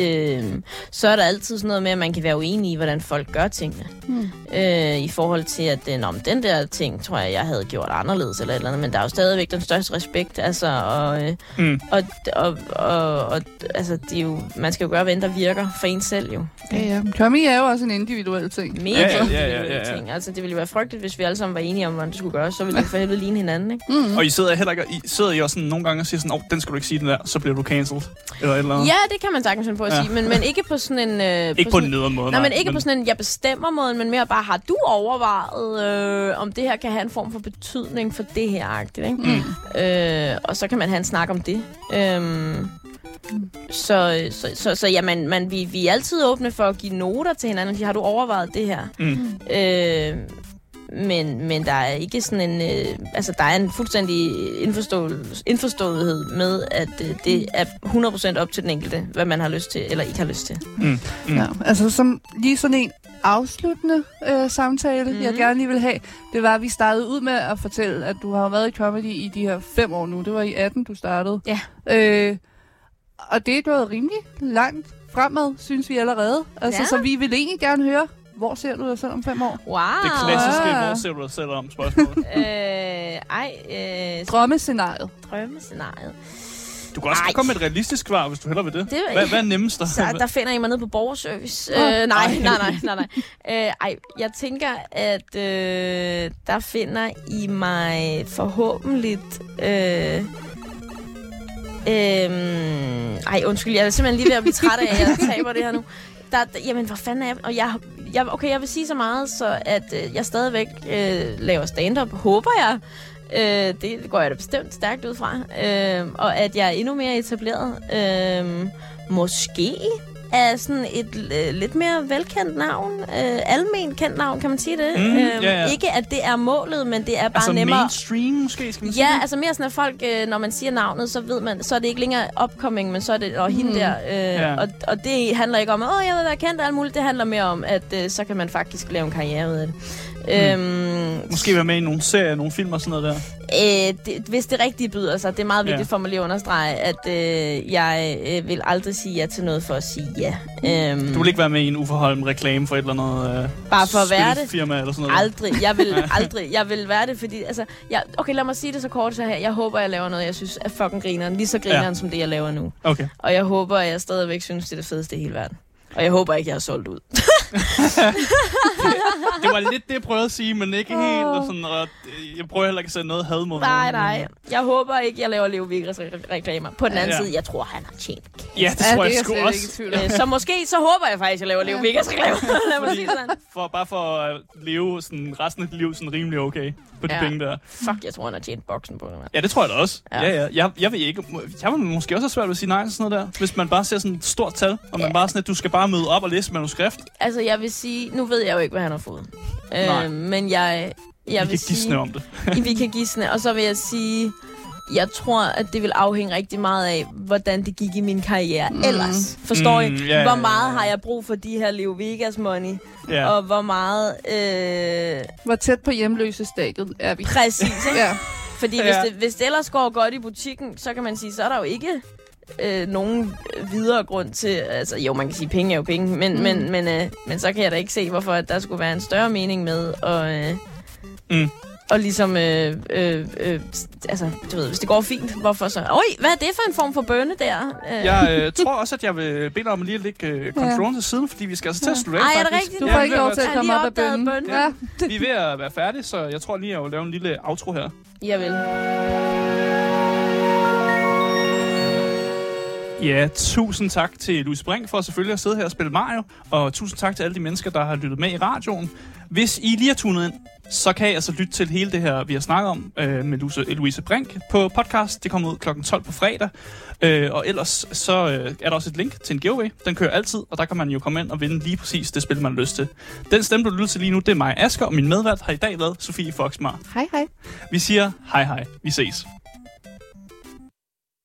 Øhm, så er der altid sådan noget med, at man kan være uenig i, hvordan folk gør tingene. Hmm. Øh, I forhold til, at den, om den der ting, tror jeg, jeg havde gjort anderledes eller et eller andet. Men der er jo stadigvæk den største respekt. Altså, og, øh, Mm. og, og, og, og altså, det er jo, man skal jo gøre, hvad der virker for en selv jo. Ja, ja. Kommi er jo også en individuel ting. Mega Ja, ja, ja, individuelle ja, ja. ting. Altså, det ville jo være frygteligt, hvis vi alle sammen var enige om, hvordan det skulle gøres. Så ville det for helvede ligne hinanden, ikke? Mm. Og I sidder heller ikke, I sidder I også sådan nogle gange og siger sådan, åh, oh, den skal du ikke sige den der, så bliver du cancelled. Eller et eller andet. Ja, det kan man sagtens finde på at sige, men, men ikke på sådan en... Øh, Ikke på sådan, en nederen måde. Nej, men ikke på sådan en, jeg bestemmer måden, men mere bare, har du overvejet, øh, om det her kan have en form for betydning for det her, agtigt, ikke? Mm. Øh, og så kan man have en snak om det. Øhm, så, så, så, så ja, man, man, vi, vi er altid åbne for at give noter til hinanden. Har du overvejet det her? Mm. Øh, men, men der er ikke sådan en... Øh, altså, der er en fuldstændig indforstå, indforståethed med, at øh, det er 100% op til den enkelte, hvad man har lyst til, eller ikke har lyst til. Mm. Mm. Ja, altså som lige sådan en afsluttende øh, samtale, mm. Jeg gerne lige vil have, det var, at vi startede ud med at fortælle, at du har været i comedy i de her fem år nu. Det var i 18, du startede. Ja. Øh, og det er gået rimelig langt fremad, synes vi allerede. Altså, Ja. Så vi vil egentlig gerne høre, hvor ser du dig selv om fem år? Wow! Det klassiske, Ah. hvor ser du dig selv om spørgsmål. Øh, ej, øh, Drømmescenariet. drømmescenariet. Du kan også Ej. komme med et realistisk svar, hvis du hellere vil det. Det hvad, hvad er nemmest? Der? Så der finder I mig nede på borgerservice. Åh, Øh, nej, ej. nej, nej, nej, nej. Øh, ej, jeg tænker, at øh, der finder I mig forhåbentlig... Øh, øh, ej, undskyld, jeg er simpelthen lige ved at blive træt af, at jeg taber det her nu. Der, der, jamen, hvor fanden er jeg? Og jeg, jeg, okay, jeg vil sige så meget, så at øh, jeg stadigvæk øh, laver stand-up, håber jeg. Øh, det går jeg da bestemt stærkt ud fra. Øh, og at jeg er endnu mere etableret. Øh, måske er sådan et øh, lidt mere velkendt navn. Øh, almen kendt navn, kan man sige det? Mm, øh, ja, ja. Ikke at det er målet, men det er bare altså nemmere... mainstream måske, skal man sige Ja, det? altså mere sådan, at folk, øh, når man siger navnet, så ved man, så er det ikke længere upcoming, men så er det, og hende Mhm. der. Øh, Ja. og, og det handler ikke om, at åh, jeg vil være kendt og alt muligt. Det handler mere om, at øh, så kan man faktisk lave en karriere ud af det. Øhm, Måske være med i nogle serier, nogle film og sådan noget der. Øh, det, hvis det rigtige byder sig, det er meget vigtigt Ja. for mig lige at understrege, at øh, jeg øh, vil aldrig sige ja til noget for at sige ja. Øhm, Du vil ikke være med i en uforholden reklame for et eller andet øh, Bare for at være det? firma eller sådan noget. Aldrig. Jeg vil aldrig. Jeg vil være det, fordi... Altså, jeg, okay, lad mig sige det så kort så her. Jeg håber, jeg laver noget, jeg synes er fucking grineren. Lige så grineren, ja. som det, jeg laver nu. Okay. Og jeg håber, at jeg stadigvæk synes, det er det fedeste i hele verden. Og jeg håber ikke, jeg har solgt ud. Det var lidt det, jeg prøvede at sige, men ikke helt. Og sådan, og jeg prøver heller ikke at sætte noget had mod Nej, nogen, nej. Jeg håber ikke, jeg laver Leo Vigres re- reklamer. På den anden Ja. ja. side, jeg tror, han har tjent Ja, det Ja, tror det er jeg sgu også. ikke så måske så håber jeg faktisk, at jeg laver Leo Vegas reklamer. Lad mig sige det sådan. For, bare for at leve sådan, resten af dit liv sådan rimelig okay på de Ja. penge der. Fuck, jeg tror, han har tjent boksen på det. mand. Ja, det tror jeg da også. Ja. Ja. Ja, ja. Jeg, jeg vil ikke... Jeg vil måske også have svært ved at sige nej til sådan noget der. Hvis man bare ser sådan et stort tal, og man Ja. bare sådan, at du skal bare møde op og læse manuskript. Altså, jeg vil sige... Nu ved jeg jo ikke, hvad han har fået. Nej. Øh, men jeg, jeg vi vil kan sige... gisne om det. vi kan gisne. Og så vil jeg sige... Jeg tror, at det vil afhænge rigtig meget af, hvordan det gik i min karriere mm. ellers. Forstår Mm, I? ja, Hvor meget har jeg brug for de her Leo Vegas money? Ja. Og hvor meget... Øh, Hvor tæt på hjemløse stadiet er vi? præcis, ikke? Ja. Fordi Ja. hvis, det, hvis det ellers går godt i butikken, så kan man sige, så er der jo ikke øh, nogen videre grund til... Altså, jo, man kan sige, penge er jo penge, men, Mm. men, men, øh, men så kan jeg da ikke se, hvorfor at der skulle være en større mening med at... Øh, Mm. Og ligesom, øh, øh, øh, altså, du ved, hvis det går fint, hvorfor så? Oj, hvad er det for en form for bønne der? Øh, Jeg øh, tror også, at jeg vil bede dig om lige at lægge øh, controllen til siden, fordi vi skal altså til at slutte af, Ej, er det rigtigt? Du får vi ikke lov til at komme op af bønnen. bønnen. Ja. Vi er ved at være færdige, så jeg tror lige, at jeg vil lave en lille outro her. Jeg vil. Ja, tusind tak til Louise Brink for selvfølgelig at sidde her og spille Mario, og tusind tak til alle de mennesker, der har lyttet med i radioen. Hvis I lige har tunet ind, så kan I altså lytte til hele det her, vi har snakket om øh, med Louise, Louise Brink på podcast. Det kommer ud kl. 12 på fredag. Øh, og ellers så øh, er der også et link til en giveaway. Den kører altid, og der kan man jo komme ind og vinde lige præcis det spil, man har lyst til. Den stemme, du lytter til lige nu, det er mig, Asker, og min medvært har i dag været Sofie Foxmar. Hej hej. Vi siger hej hej. Vi ses.